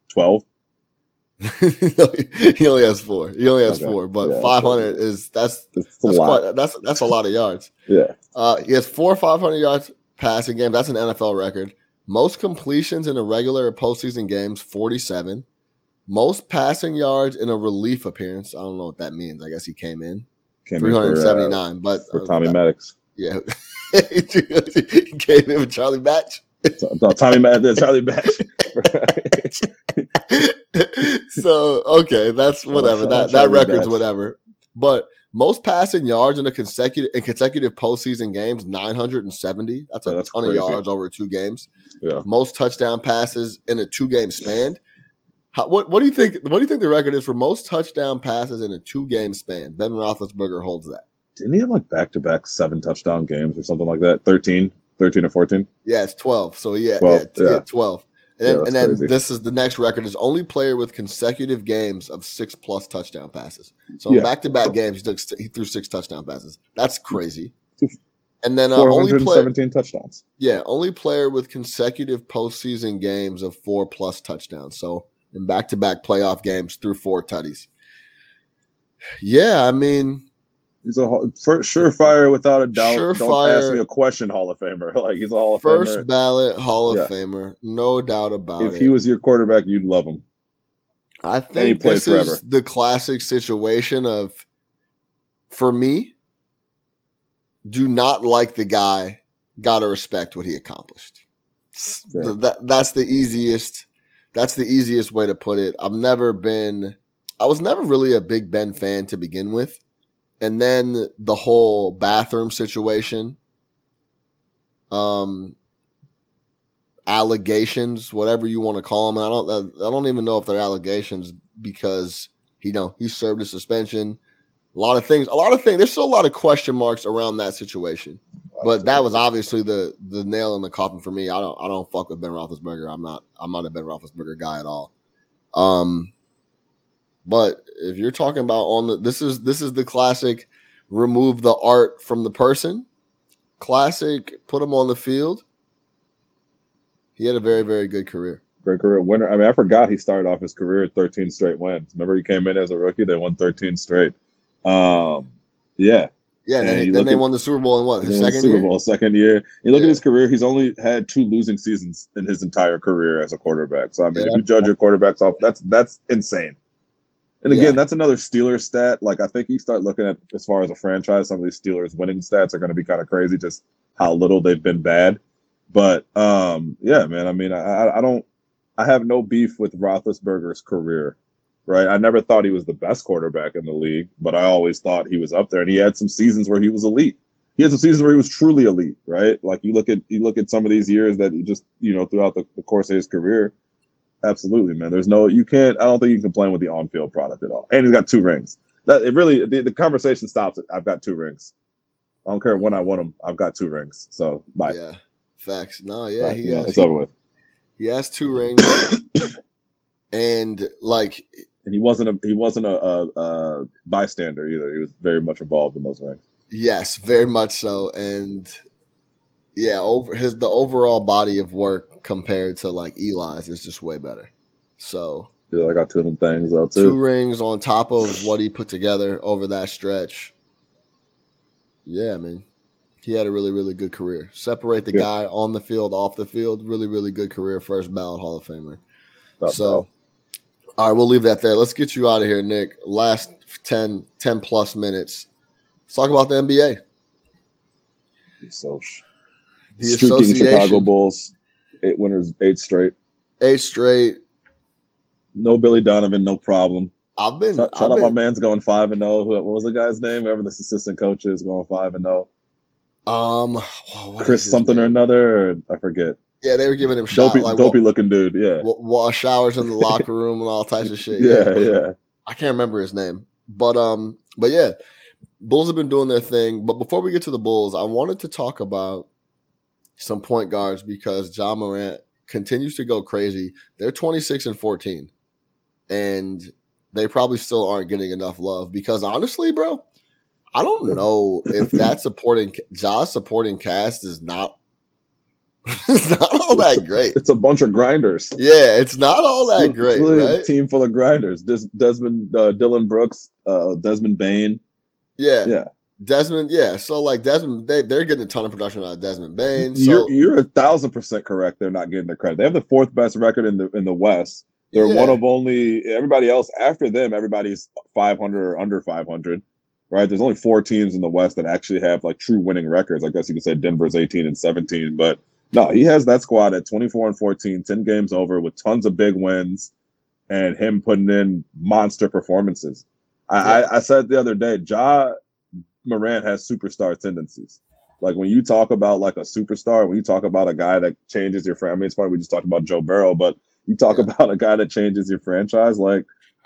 12. He only has four. He only has okay. four, but yeah, 500 is that's that's quite, that's that's a lot of yards. Yeah. Uh, he has four 500 yards passing game. That's an NFL record. Most completions in a regular postseason games, 47. Most passing yards in a relief appearance. I don't know what that means. I guess he came in. Came 379. In for, uh, but for Tommy uh, Maddox. Yeah. (laughs) he came in with Charlie Batch. No, Tommy Maddox, Charlie Batch. (laughs) (laughs) (laughs) so okay, that's whatever. That that record's whatever. But most passing yards in a consecutive in consecutive postseason games, 970. That's a yeah, that's ton crazy. of yards over two games. Yeah. Most touchdown passes in a two game span. How, what what do you think? What do you think the record is for most touchdown passes in a two game span? Ben Roethlisberger holds that. Didn't he have like back to back seven touchdown games or something like that? 13, 13 or 14? Yeah, it's 12. So yeah, 12. Yeah, yeah. 12. And then, and then this is the next record is only player with consecutive games of six plus touchdown passes. So back to back games, he, took, he threw six touchdown passes. That's crazy. And then uh, only player, 17 touchdowns. Yeah, only player with consecutive postseason games of four plus touchdowns. So in back to back playoff games through four tutties. Yeah, I mean, He's a for, surefire without a doubt. Surefire, Don't ask me a question, Hall of Famer. (laughs) Like he's a Hall of first Famer. First ballot Hall of yeah. Famer, no doubt about if it. If he was your quarterback, you'd love him. I think this forever. is the classic situation of, for me, do not like the guy. Got to respect what he accomplished. Yeah. That that's the easiest. That's the easiest way to put it. I've never been. I was never really a Big Ben fan to begin with and then the whole bathroom situation um, allegations, whatever you want to call them. I don't I don't even know if they're allegations because you know he served a suspension. A lot of things, a lot of things. There's still a lot of question marks around that situation. But that was obviously the the nail in the coffin for me. I don't I don't fuck with Ben Roethlisberger. I'm not I'm not a Ben Roethlisberger guy at all. Um, but if you're talking about on the this is this is the classic remove the art from the person. Classic, put him on the field. He had a very, very good career. Great career winner. I mean, I forgot he started off his career at 13 straight wins. Remember, he came in as a rookie. They won 13 straight. Um, yeah. Yeah, And then, then they at- won the Super Bowl in what his second Super year. Bowl second year. You look Yeah. at his career; he's only had two losing seasons in his entire career as a quarterback. So I mean, Yeah. if you judge your quarterbacks off, that's that's insane. And again, Yeah. that's another Steelers stat. Like I think you start looking at as far as a franchise, some of these Steelers winning stats are going to be kind of crazy, just how little they've been bad. But um, yeah, man. I mean, I, I- don't, I have no beef with Roethlisberger's career. Right, I never thought he was the best quarterback in the league, but I always thought he was up there, and he had some seasons where he was elite he had some seasons where he was truly elite, right? Like you look at you look at some of these years that he just you know throughout the, the course of his career. Absolutely, man. There's no you can't. I don't think you can complain with the on-field product at all. And he's got two rings. That it really the, the conversation stops. At, I've got two rings. I don't care when I won them. I've got two rings. So bye. Yeah, facts. No, yeah, he yeah, has, it's over with. he has two rings, (coughs) and like And he wasn't a he wasn't a, a, a bystander either. He was very much involved in those rings. Yes, very much so. And yeah, over his the overall body of work compared to like Eli's is just way better. So Yeah, I got two of them things though two rings on top of what he put together over that stretch. Yeah, man. He had a really, really good career. Separate the Yeah. guy on the field, off the field. Really, really good career. First ballot Hall of Famer. Top so, dog. all right, we'll leave that there. Let's get you out of here, Nick. Last 10, 10 plus minutes. Let's talk about the NBA. so The streaking Chicago Bulls, eight winners, eight straight. eight straight. No Billy Donovan, no problem. I've been, Shout, I've out my man's going five and zero. What was the guy's name? Whoever this assistant coach is going five and zero. um, what Chris something or another. Or I forget. Yeah, they were giving him shot Dopey, like dopey looking dude. Yeah, wa- showers in the (laughs) locker room and all types of shit. yeah, yeah. I can't remember his name, but um, but yeah, Bulls have been doing their thing. But before we get to the Bulls, I wanted to talk about some point guards because Ja Morant continues to go crazy. They're 26 and 14, and they probably still aren't getting enough love because honestly, bro, I don't know if that supporting Ja's supporting cast is not (laughs) it's not all that great. It's a bunch of grinders. Yeah, it's not all that It's great, really a right? team full of grinders. Des- Desmond, uh, Dillon Brooks, uh, Desmond Bane. Yeah. Yeah, Desmond, yeah. So like Desmond, they they're getting a ton of production out of Desmond Bane. So you're you're a thousand percent correct. They're not getting the credit. They have the fourth best record in the in the West. They're yeah, one of only everybody else after them. Everybody's 500 or under 500, right? There's only four teams in the West that actually have like true winning records. I guess you could say Denver's 18 and 17, but no, he has that squad at 24 and 14, 10 games over with tons of big wins, and him putting in monster performances. I, Yeah. I, I said the other day, Ja Morant has superstar tendencies. Like when you talk about like a superstar, when you talk about a guy that changes your franchise, I mean, it's funny we just talked about Joe Burrow, but you talk Yeah. about a guy that changes your franchise. Like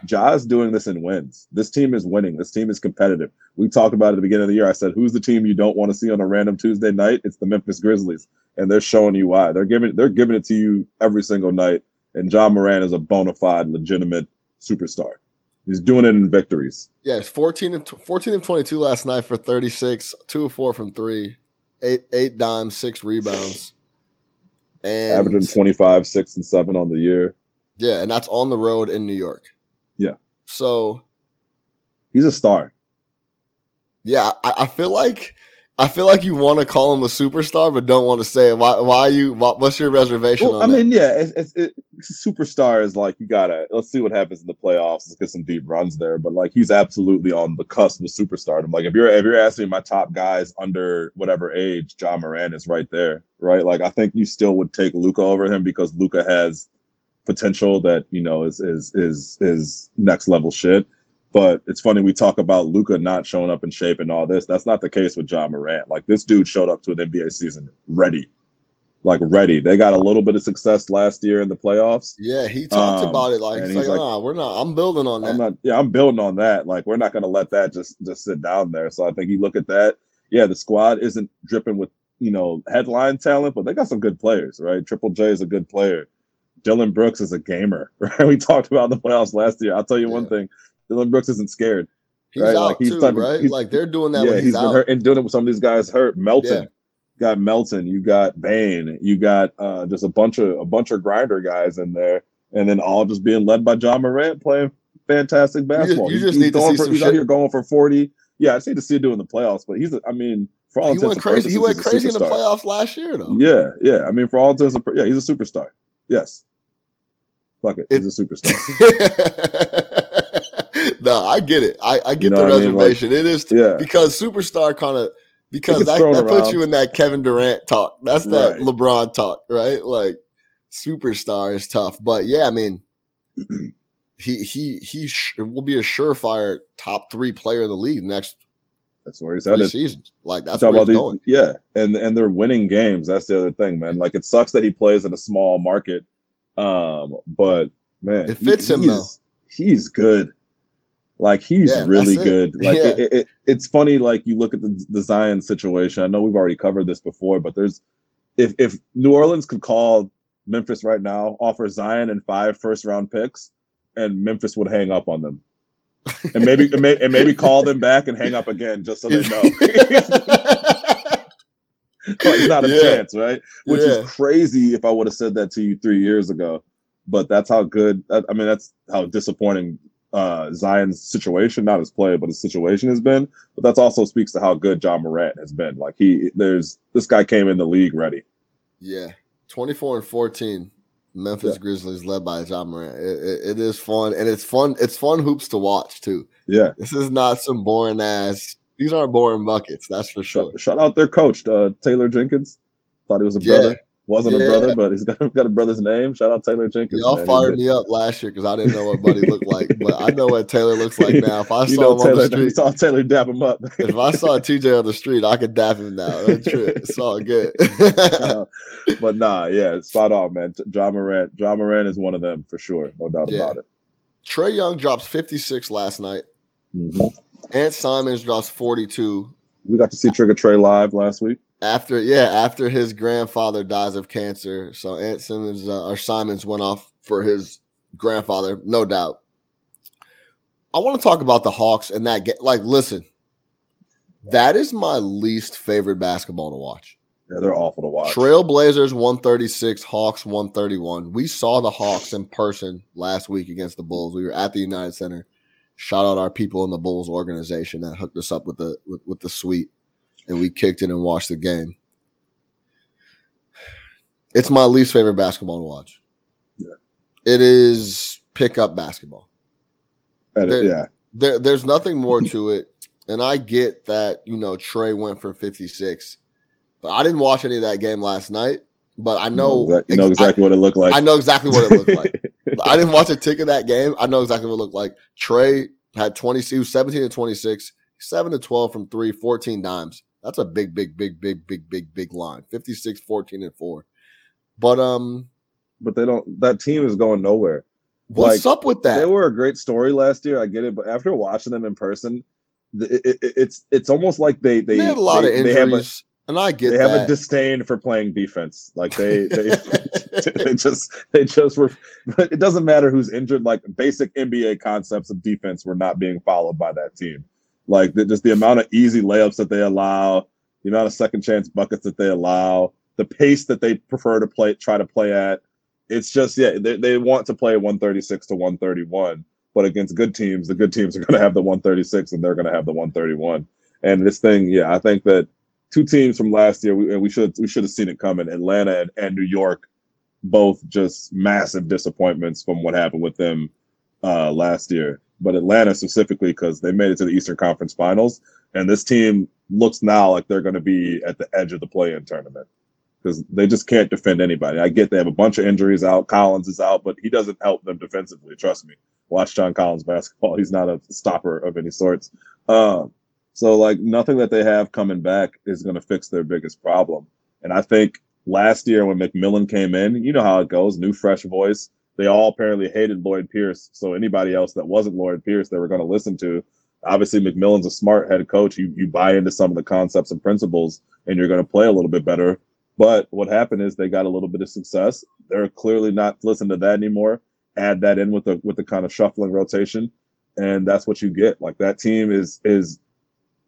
Ja is doing this in wins. This team is winning. This team is competitive. We talked about it at the beginning of the year. I said, "Who's the team you don't want to see on a random Tuesday night?" It's the Memphis Grizzlies, and they're showing you why. They're giving they're giving it to you every single night. And Ja Morant is a bona fide, legitimate superstar. He's doing it in victories. yeah. It's 14 and tw- 14 and 22 last night for 36, two of four from three, eight eight dimes, six rebounds, and averaging 25, 6, and 7 on the year. yeah, and that's on the road in New York. Yeah. So He's a star. yeah, I, I feel like I feel like you want to call him a superstar, but don't want to say it. Why? Why you? Why, what's your reservation Well, I that? mean, yeah, it's, it's, it, superstar is like you gotta let's see what happens in the playoffs. Let's get some deep runs there, but like he's absolutely on the cusp of superstardom. Like if you're if you're asking my top guys under whatever age, Ja Morant is right there, right? Like I think you still would take Luka over him because Luka has potential that you know is is is is next level shit. But it's funny we talk about Luka not showing up in shape and all this. That's not the case with Ja Morant. Like this dude showed up to an NBA season ready, like ready. They got a little bit of success last year in the playoffs. Yeah, he talked Um, about it like he's like, like, nah, we're not. I'm building on that. I'm not. Yeah, I'm building on that. Like we're not going to let that just just sit down there. So I think you look at that. Yeah, the squad isn't dripping with you know headline talent, but they got some good players, right? Triple J is a good player. Dillon Brooks is a gamer, (laughs) right? We talked about the playoffs last year. I'll tell you one thing: Dillon Brooks isn't scared. he's right, out like, he's too, type right? he's- like they're doing that yeah, when he's he's, been hurt and doing it with some of these guys hurt. Melton, Yeah. got Melton. You got Bane. You got uh, just a bunch of a bunch of grinder guys in there, and then all just being led by Ja Morant playing fantastic basketball. you He's- just need to see for, some He's out here going for forty. Yeah, I just need to see it doing the playoffs. But he's, I mean, for all He intents went crazy. He went crazy in the playoffs last year, though. Yeah, yeah. I mean, for all intents yeah, he's a superstar. Yes. Fuck it, It- he's a superstar. (laughs) no, I get it. I, I get know the what I mean? Like, reservation. it is yeah, because superstar kind of because that, that puts you in that Kevin Durant talk. That's that Right. LeBron talk, right? Like superstar is tough, but yeah, I mean, (clears throat) he he he sh- will be a surefire top three player in the league next that's where he's headed. seasons. Like that's where he's these, going. yeah, and and they're winning games. That's the other thing, man. Like it sucks that he plays in a small market, um, but man, It fits him, though. he's, He's good. Like he's Yeah, really good. (laughs) Like Yeah. it, it, it- it's funny. Like you look at the, the Zion situation. I know we've already covered this before, but there's if if New Orleans could call Memphis right now, offer Zion and five first round picks, and Memphis would hang up on them. And maybe and, may, and maybe call them back and hang up again just so they know. (laughs) like not a Yeah. chance, right? Which Yeah. is crazy if I would have said that to you three years ago. But that's how good. I mean, that's how disappointing uh, Zion's situation, not his play, but his situation has been. But that's also speaks to how good Ja Morant has been. Like he, there's this guy came in the league ready. Yeah, twenty four and fourteen. Memphis Yeah. Grizzlies led by Ja Morant. It, it, it is fun, and it's fun. It's fun hoops to watch too. Yeah. This is not some boring ass. These aren't boring buckets. That's for sure. Shout, shout out their coach, uh, Taylor Jenkins. Thought he was a Yeah. brother. Wasn't Yeah. a brother, but he's got, (laughs) got a brother's name. Shout out Taylor Jenkins. Y'all man. Fired me up last year because I didn't know what Buddy looked like, (laughs) but I know what Taylor looks like now. If I you saw him on Taylor. the (laughs) You street, saw Taylor dap him up. if I saw TJ on the street, I could dap him now. That's true. It's all good. Uh, but nah, yeah, spot on, man. Ja Morant, Ja Morant is one of them for sure, no doubt Yeah. about it. Trae Young drops fifty six last night. Mhm. Ant Simons drops forty two. We got to see Trigger Trae live last week. After yeah after his grandfather dies of cancer. So Ant simmons uh, or simons went off for his grandfather no doubt. I want to talk about the hawks and that game like listen that is my least favorite basketball to watch. Yeah, they're awful to watch. trailblazers 136 hawks 131 we saw the hawks in person last week against the bulls. We were at the united center. Shout out our people in the bulls organization that hooked us up with the with, with the suite and we kicked it and watched the game. It's my least favorite basketball to watch. Yeah. It is pickup basketball. It- there- yeah, There, there's nothing more to it. And I get that, you know, Trae went for 56. But I didn't watch any of that game last night. But I know, you know I- exactly what it looked like. I know exactly what it looked like. (laughs) I didn't watch a tick of that game. I know exactly what it looked like. Trae had 20, he was 17 to 26, 7 to 12 from three, 14 dimes. That's a big, big, big, big, big, big, big line. 56, 14, and 4. But um, but they don't. That team is going nowhere. what's Like, up with that? They were a great story last year. I get it, but after watching them in person, it, it, it's it's almost like they they They, had a lot they, of they have a- injuries, and I get they have a disdain for playing defense. Like they (laughs) they, (laughs) they just they just were. But it doesn't matter who's injured. Like basic NBA concepts of defense were not being followed by that team. Like the, just the amount of easy layups that they allow, the amount of second chance buckets that they allow, the pace that they prefer to play, try to play at. It's just yeah, they, they want to play 136 to 131, but against good teams, the good teams are going to have the 136 and they're going to have the 131. And this thing, yeah, I think that two teams from last year, we, we should we should have seen it coming. Atlanta and, and New York, both just massive disappointments from what happened with them uh, last year. But Atlanta specifically because they made it to the Eastern Conference Finals, and this team looks now like they're going to be at the edge of the play-in tournament because they just can't defend anybody. I get they have a bunch of injuries out. Collins is out, but he doesn't help them defensively. Trust me. watch John Collins basketball. (laughs) He's not a stopper of any sorts. Um, so like nothing that they have coming back is going to fix their biggest problem. And I think last year when McMillan came in, you know how it goes, new fresh voice. They all apparently hated Lloyd Pierce. So anybody else that wasn't Lloyd Pierce, they were going to listen to. Obviously, McMillan's a smart head coach. You you buy into some of the concepts and principles, and you're going to play a little bit better. But what happened is they got a little bit of success. They're clearly not listening to that anymore. Add that in with the with the kind of shuffling rotation, and that's what you get. Like that team is is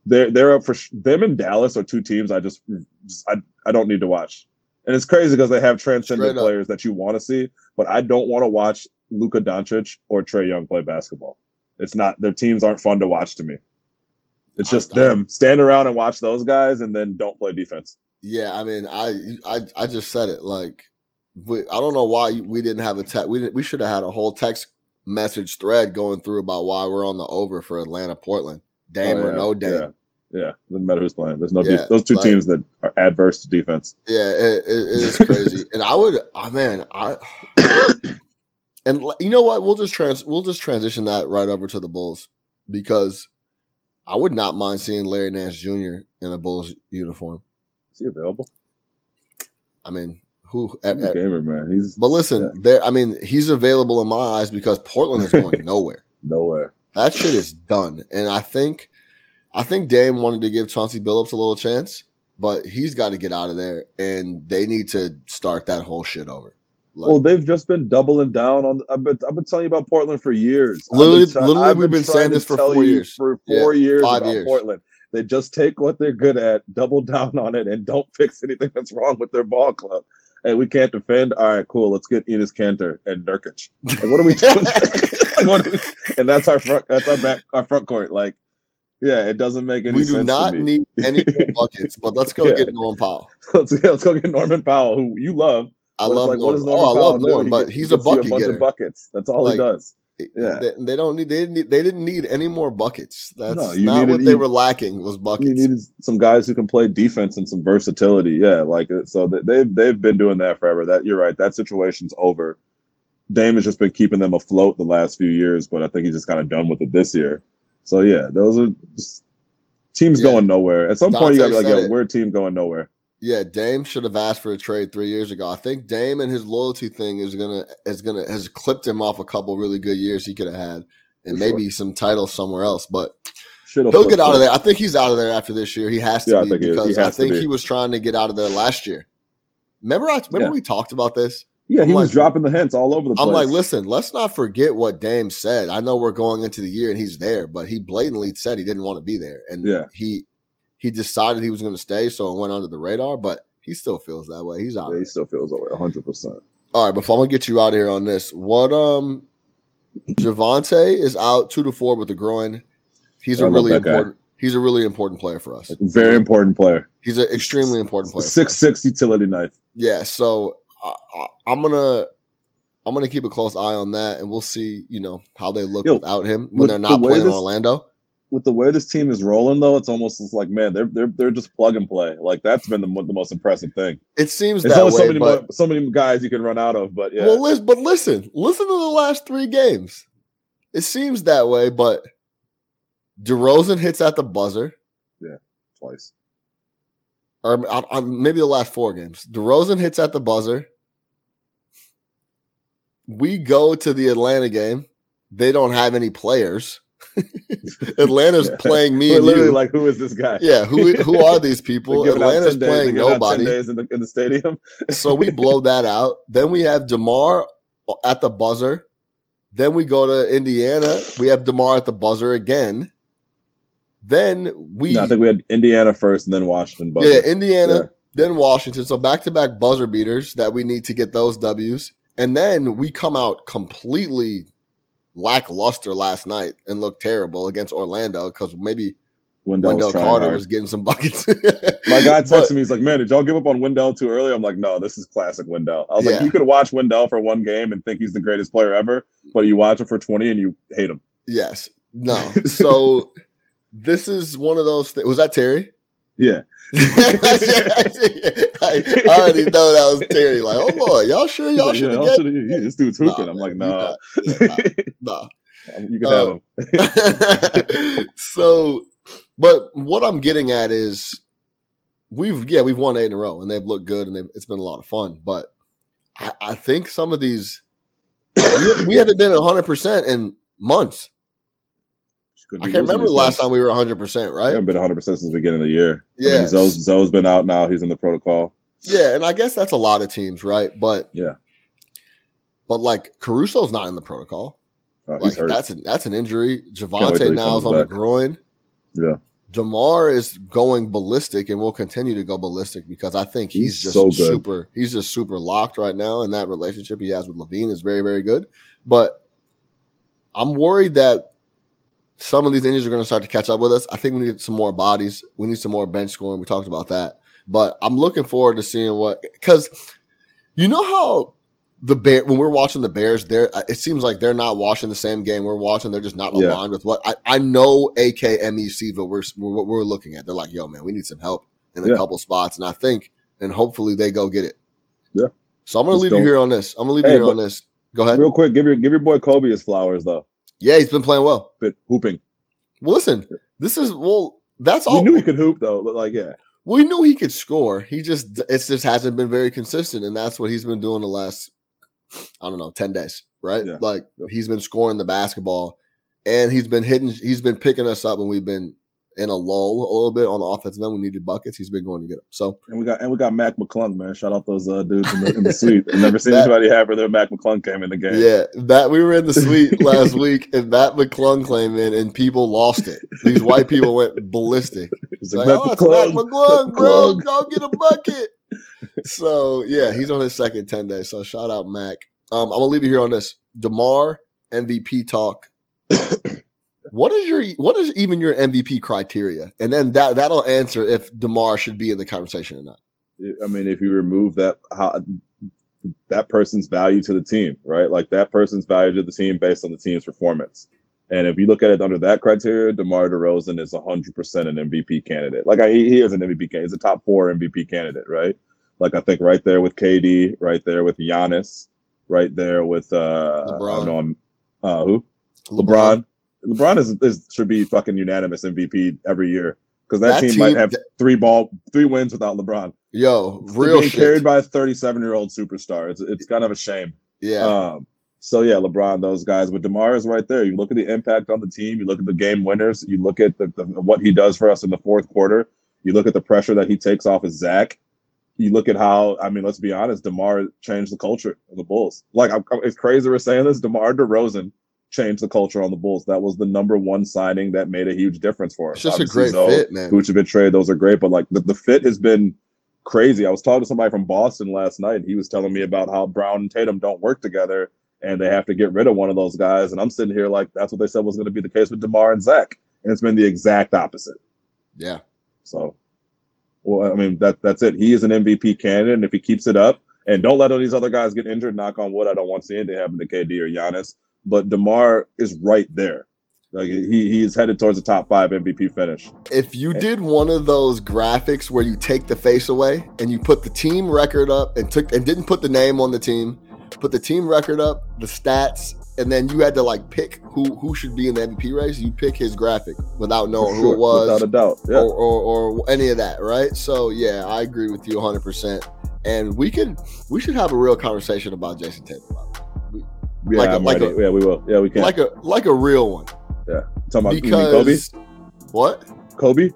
they're they're up for them and Dallas are two teams I just, just I, I don't need to watch. And it's crazy because they have transcendent players that you want to see, but I don't want to watch Luka Doncic or Trae Young play basketball. It's not their teams aren't fun to watch to me. It's just them. Stand around and watch those guys and then don't play defense. Yeah, I mean, I I I just said it. Like, we, I don't know why we didn't have a text. We we should have had a whole text message thread going through about why we're on the over for Atlanta Portland. Dame oh, yeah, or no Dame. Yeah. Yeah, doesn't matter who's playing. There's no yeah, those two like, teams that are adverse to defense. Yeah, it, it, it is crazy. and I would, oh man, I (coughs) and you know what? We'll just trans we'll just transition that right over to the Bulls because I would not mind seeing Larry Nance Jr. in a Bulls uniform. Is he available? I mean, who? At, at, gamer man. He's but listen, yeah. there. I mean, he's available in my eyes because Portland is going (laughs) nowhere. nowhere. That shit is done, and I think I think Dame wanted to give Chauncey Billups a little chance, but he's got to get out of there, and they need to start that whole shit over. Like, well, they've just been doubling down on. I've been, I've been telling you about Portland for years. Literally, t- literally we've been, been saying this for four years. For four yeah, years about years. Portland. They just take what they're good at, double (laughs) down on it, and don't (laughs) fix anything that's wrong with their ball club. Hey, we can't defend. All right, cool. Let's get Enes Kanter and Nurkic. Like, (laughs) what are we doing? and that's our front. That's our back. Our front court. Like yeah, it doesn't make any we sense. We do not need (laughs) any buckets, but let's go yeah. get Norman Powell. (laughs) let's, yeah, let's go get Norman Powell, who you love. I love like, Norman. Norman. Oh, I love Norman, but he's a bucket a bunch getter. Of buckets. That's all like, he does. Yeah, they, they, don't need. They didn't. Need, they didn't need any more buckets. That's no, not needed, what they you, were lacking. Was buckets. You needed some guys who can play defense and some versatility. Yeah, like uh, so they've they've been doing that forever. That you're right. That situation's over. Dame has just been keeping them afloat the last few years, but I think he's just kind of done with it this year. So yeah, those are just Team's yeah. going nowhere. At some Dante point, you got to be like, yeah, we're a team going nowhere. Yeah, Dame should have asked for a trade three years ago. I think Dame and his loyalty thing is gonna is gonna has clipped him off a couple really good years he could have had, and for maybe sure. some titles somewhere else. But Should've he'll get out of there. I think he's out of there after this year. He has to yeah, be I because I think be. he was trying to get out of there last year. Remember, I remember yeah. we talked about this. Yeah, he I'm was like, dropping the hints all over the place. I'm like, listen, let's not forget what Dame said. I know we're going into the year and he's there, but he blatantly said he didn't want to be there, and yeah. he he decided he was going to stay, so it went under the radar. But he still feels that way. He's out. Yeah, he still feels that way, hundred percent. All right, before I'm gonna get you out of here on this, what um, Javonte is out two to four with the groin. He's a really important. Guy. He's a really important player for us. Very important player. He's an extremely important player. Six six utility knife. Yeah, so I, am gonna I'm gonna keep a close eye on that, and we'll see. You know how they look Yo, without him when they're not the playing this, Orlando with the way this team is rolling, though, it's almost like man, they're they're they're just plug and play. Like that's been the, the most impressive thing. It seems There's that only way, so many but, more, so many guys you can run out of, but yeah. Well, listen, but listen, listen to the last three games. It seems that way, but DeRozan hits at the buzzer. Yeah, twice. Or maybe the last four games. DeRozan hits at the buzzer. We go to the Atlanta game. They don't have any players. (laughs) Atlanta's yeah. playing me. We're literally you. like, who is this guy? Yeah, who who are these (laughs) people? Atlanta's playing nobody. in the, in the stadium. so we (laughs) blow that out. Then we have Demar at the buzzer. Then we go to Indiana. We have Demar at the buzzer again. Then we. No, I think we had Indiana first, and then Washington. Buzzer. Yeah, Indiana, yeah. then Washington. So back to back buzzer beaters that we need to get those Ws. And then we come out completely lackluster last night and looked terrible against Orlando because maybe Wendell, Wendell Carter hard. was getting some buckets. (laughs) My guy texted but, me, he's like, Man, did y'all give up on Wendell too early? I'm like, No, this is classic Wendell. I was yeah. like, You could watch Wendell for one game and think he's the greatest player ever, but you watch him for 20 and you hate him. Yes. No. (laughs) So this is one of those things. Was that Terry? Yeah. (laughs) I, already know that was Terry. Like, oh Lord, y'all sure y'all like, should yeah, have get yeah, this dude's Nah. I'm like, nah, not- yeah, nah, (laughs) you can Uh, have him. (laughs) so, but what I'm getting at is we've yeah we've won eight in a row and they've looked good and they've, it's been a lot of fun. But I, I think some of these we, we haven't been 100 percent in months. I can't remember the last time we were 100 percent, I right? haven't been 100 percent since the beginning of the year. I Yeah, mean, Zo's, Zo's been out now. He's in the protocol. yeah, and I guess that's a lot of teams, right? But Yeah. but like Caruso's not in the protocol. Uh, Like that's a, that's an injury. Javonte now is on the groin. Yeah. Demar is going ballistic and will continue to go ballistic because I think he's, He's just so super. He's just super locked right now, and that relationship he has with LaVine is very, very good. But I'm worried that some of these injuries are going to start to catch up with us. I think we need some more bodies. We need some more bench scoring. We talked about that, but I'm looking forward to seeing what because you know how the bear when we're watching the Bears, there uh, it seems like they're not watching the same game we're watching. They're just not Yeah. aligned with what I, I know. AKMEC, but we're, we're what we're looking at. They're like, yo, man, we need some help in a Yeah. couple spots, and I think and hopefully they go get it. Yeah. So I'm gonna leave you here on this. I'm gonna leave Hey, you here on this. Go ahead. Real quick, give your give your boy Kobe his flowers though. Yeah, he's been playing well. Bit hooping. Well, listen, this is well. That's all. We knew he could hoop though. But like, yeah, we knew he could score. He just it just hasn't been very consistent, and that's what he's been doing the last I don't know ten days, right? Yeah. Like he's been scoring the basketball, and he's been hitting. He's been picking us up when we've been in a lull a little bit on the offensive end. We needed buckets. He's been going to get them. So and we got and we got Mac McClung, man. Shout out those uh, dudes in the, in the (laughs) suite. I've never seen That- anybody happier than Mac McClung came in the game. yeah, that we were in the suite (laughs) last week, and Mac McClung came in, and people lost it. These white people went ballistic. It's Like, oh, Mac it's Mac McClung. McClung, bro. McClung. Go get a bucket. (laughs) so yeah, he's on his second 10 days. So shout out Mac. Um, I'm gonna leave you here on this. DeMar MVP talk. (coughs) what is your what is even your MVP criteria? And then that that'll answer if DeMar should be in the conversation or not. I mean, if you remove that, how, that person's value to the team, right? Like that person's value to the team based on the team's performance. And if you look at it under that criteria, DeMar DeRozan is 100% an MVP candidate. Like I, he, is an MVP candidate. He's a top four MVP candidate, right? Like I think right there with KD, right there with Giannis, right there with uh, I don't know, uh, who? LeBron. LeBron is, is should be fucking unanimous MVP every year because that, That team, might have three ball, three wins without LeBron. Yo, real being shit. carried by a 37 year old superstar. It's it's kind of a shame. yeah. Um, so yeah, LeBron, those guys. But Demar is right there. You look at the impact on the team. You look at the game winners. You look at the, the what he does for us in the fourth quarter. You look at the pressure that he takes off of Zach. You look at how I mean, let's be honest. Demar changed the culture of the Bulls. Like I'm, I'm- it's crazy we're saying this. Demar Derozan changed the culture on the Bulls. That was the number one signing that made a huge difference for us. it's just a great Zo, fit, man. Vucevic trade, those are great, but like the, the fit has been crazy. I was talking to somebody from Boston last night, and he was telling me about how Brown and Tatum don't work together, and they have to get rid of one of those guys. And I'm sitting here like that's what they said was going to be the case with Demar and Zach, and it's been the exact opposite. Yeah. So, well, I mean that that's it. He is an MVP candidate, and if he keeps it up, and don't let all these other guys get injured. Knock on wood. I don't want to see anything happen to KD or Giannis, but Demar is right there. Like he he is headed towards the top five MVP finish. If you did one of those graphics where you take the face away and you put the team record up and took and didn't put the name on the team, put the team record up, the stats, and then you had to like pick who who should be in the MVP race, you pick his graphic without knowing For who it was without a doubt. Yeah. or, or or any of that, right? So yeah, I agree with you 100. percent And we could we should have a real conversation about Jason Tatum, Yeah, Like a- I'm like ready. a- yeah, we will. Yeah, we can. like a like a real one, yeah Talking about mean Kobe. what? Kobe.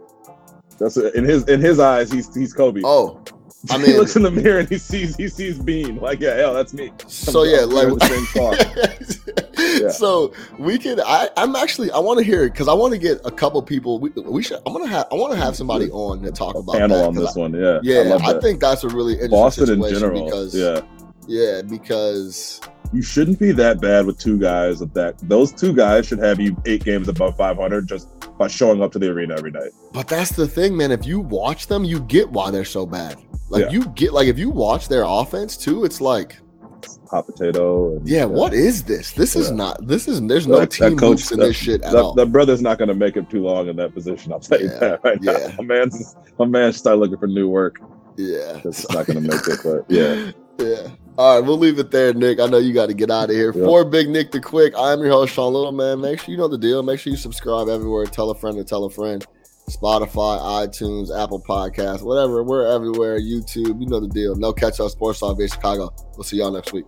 That's a, in his in his eyes. He's he's Kobe. Oh, (laughs) I mean, he looks in the mirror and he sees he sees Bean. Like yeah, hell, that's me. so yeah, like the same car. (laughs) Yeah. So we could. I, I'm actually. I want to hear it because I want to get a couple people. We, we should. I'm gonna have. I want to have somebody on to talk A about panel that, on this I- one. Yeah, Yeah, I, I, think that's a really interesting Boston in situation general. because yeah, yeah, because you shouldn't be that bad with two guys of that. Those two guys should have you eight games above 500 just by showing up to the arena every night. But that's the thing, man. If you watch them, you get why they're so bad. Like Yeah. you get like if you watch their offense too, it's like hot potato. And, Yeah, what is this? This is not. This is. There's no That- that team coach- in that- this shit at That, all. that brother's not going to make it too long in that position. Tell you Yeah, that right yeah. now. My man's my man start looking for new work. yeah, That's not going to make it. But (laughs) yeah, yeah. All right, we'll leave it there, Nick. I know you got to get out of here. Yeah. For Big Nick the Quick, I'm your host, Sean Little. Man, make sure you know the deal. Make sure you subscribe everywhere. Tell a friend to tell a friend. Spotify, iTunes, Apple Podcasts, whatever. We're everywhere. YouTube, you know the deal. No catch up sports talk via Chicago. We'll see y'all next week.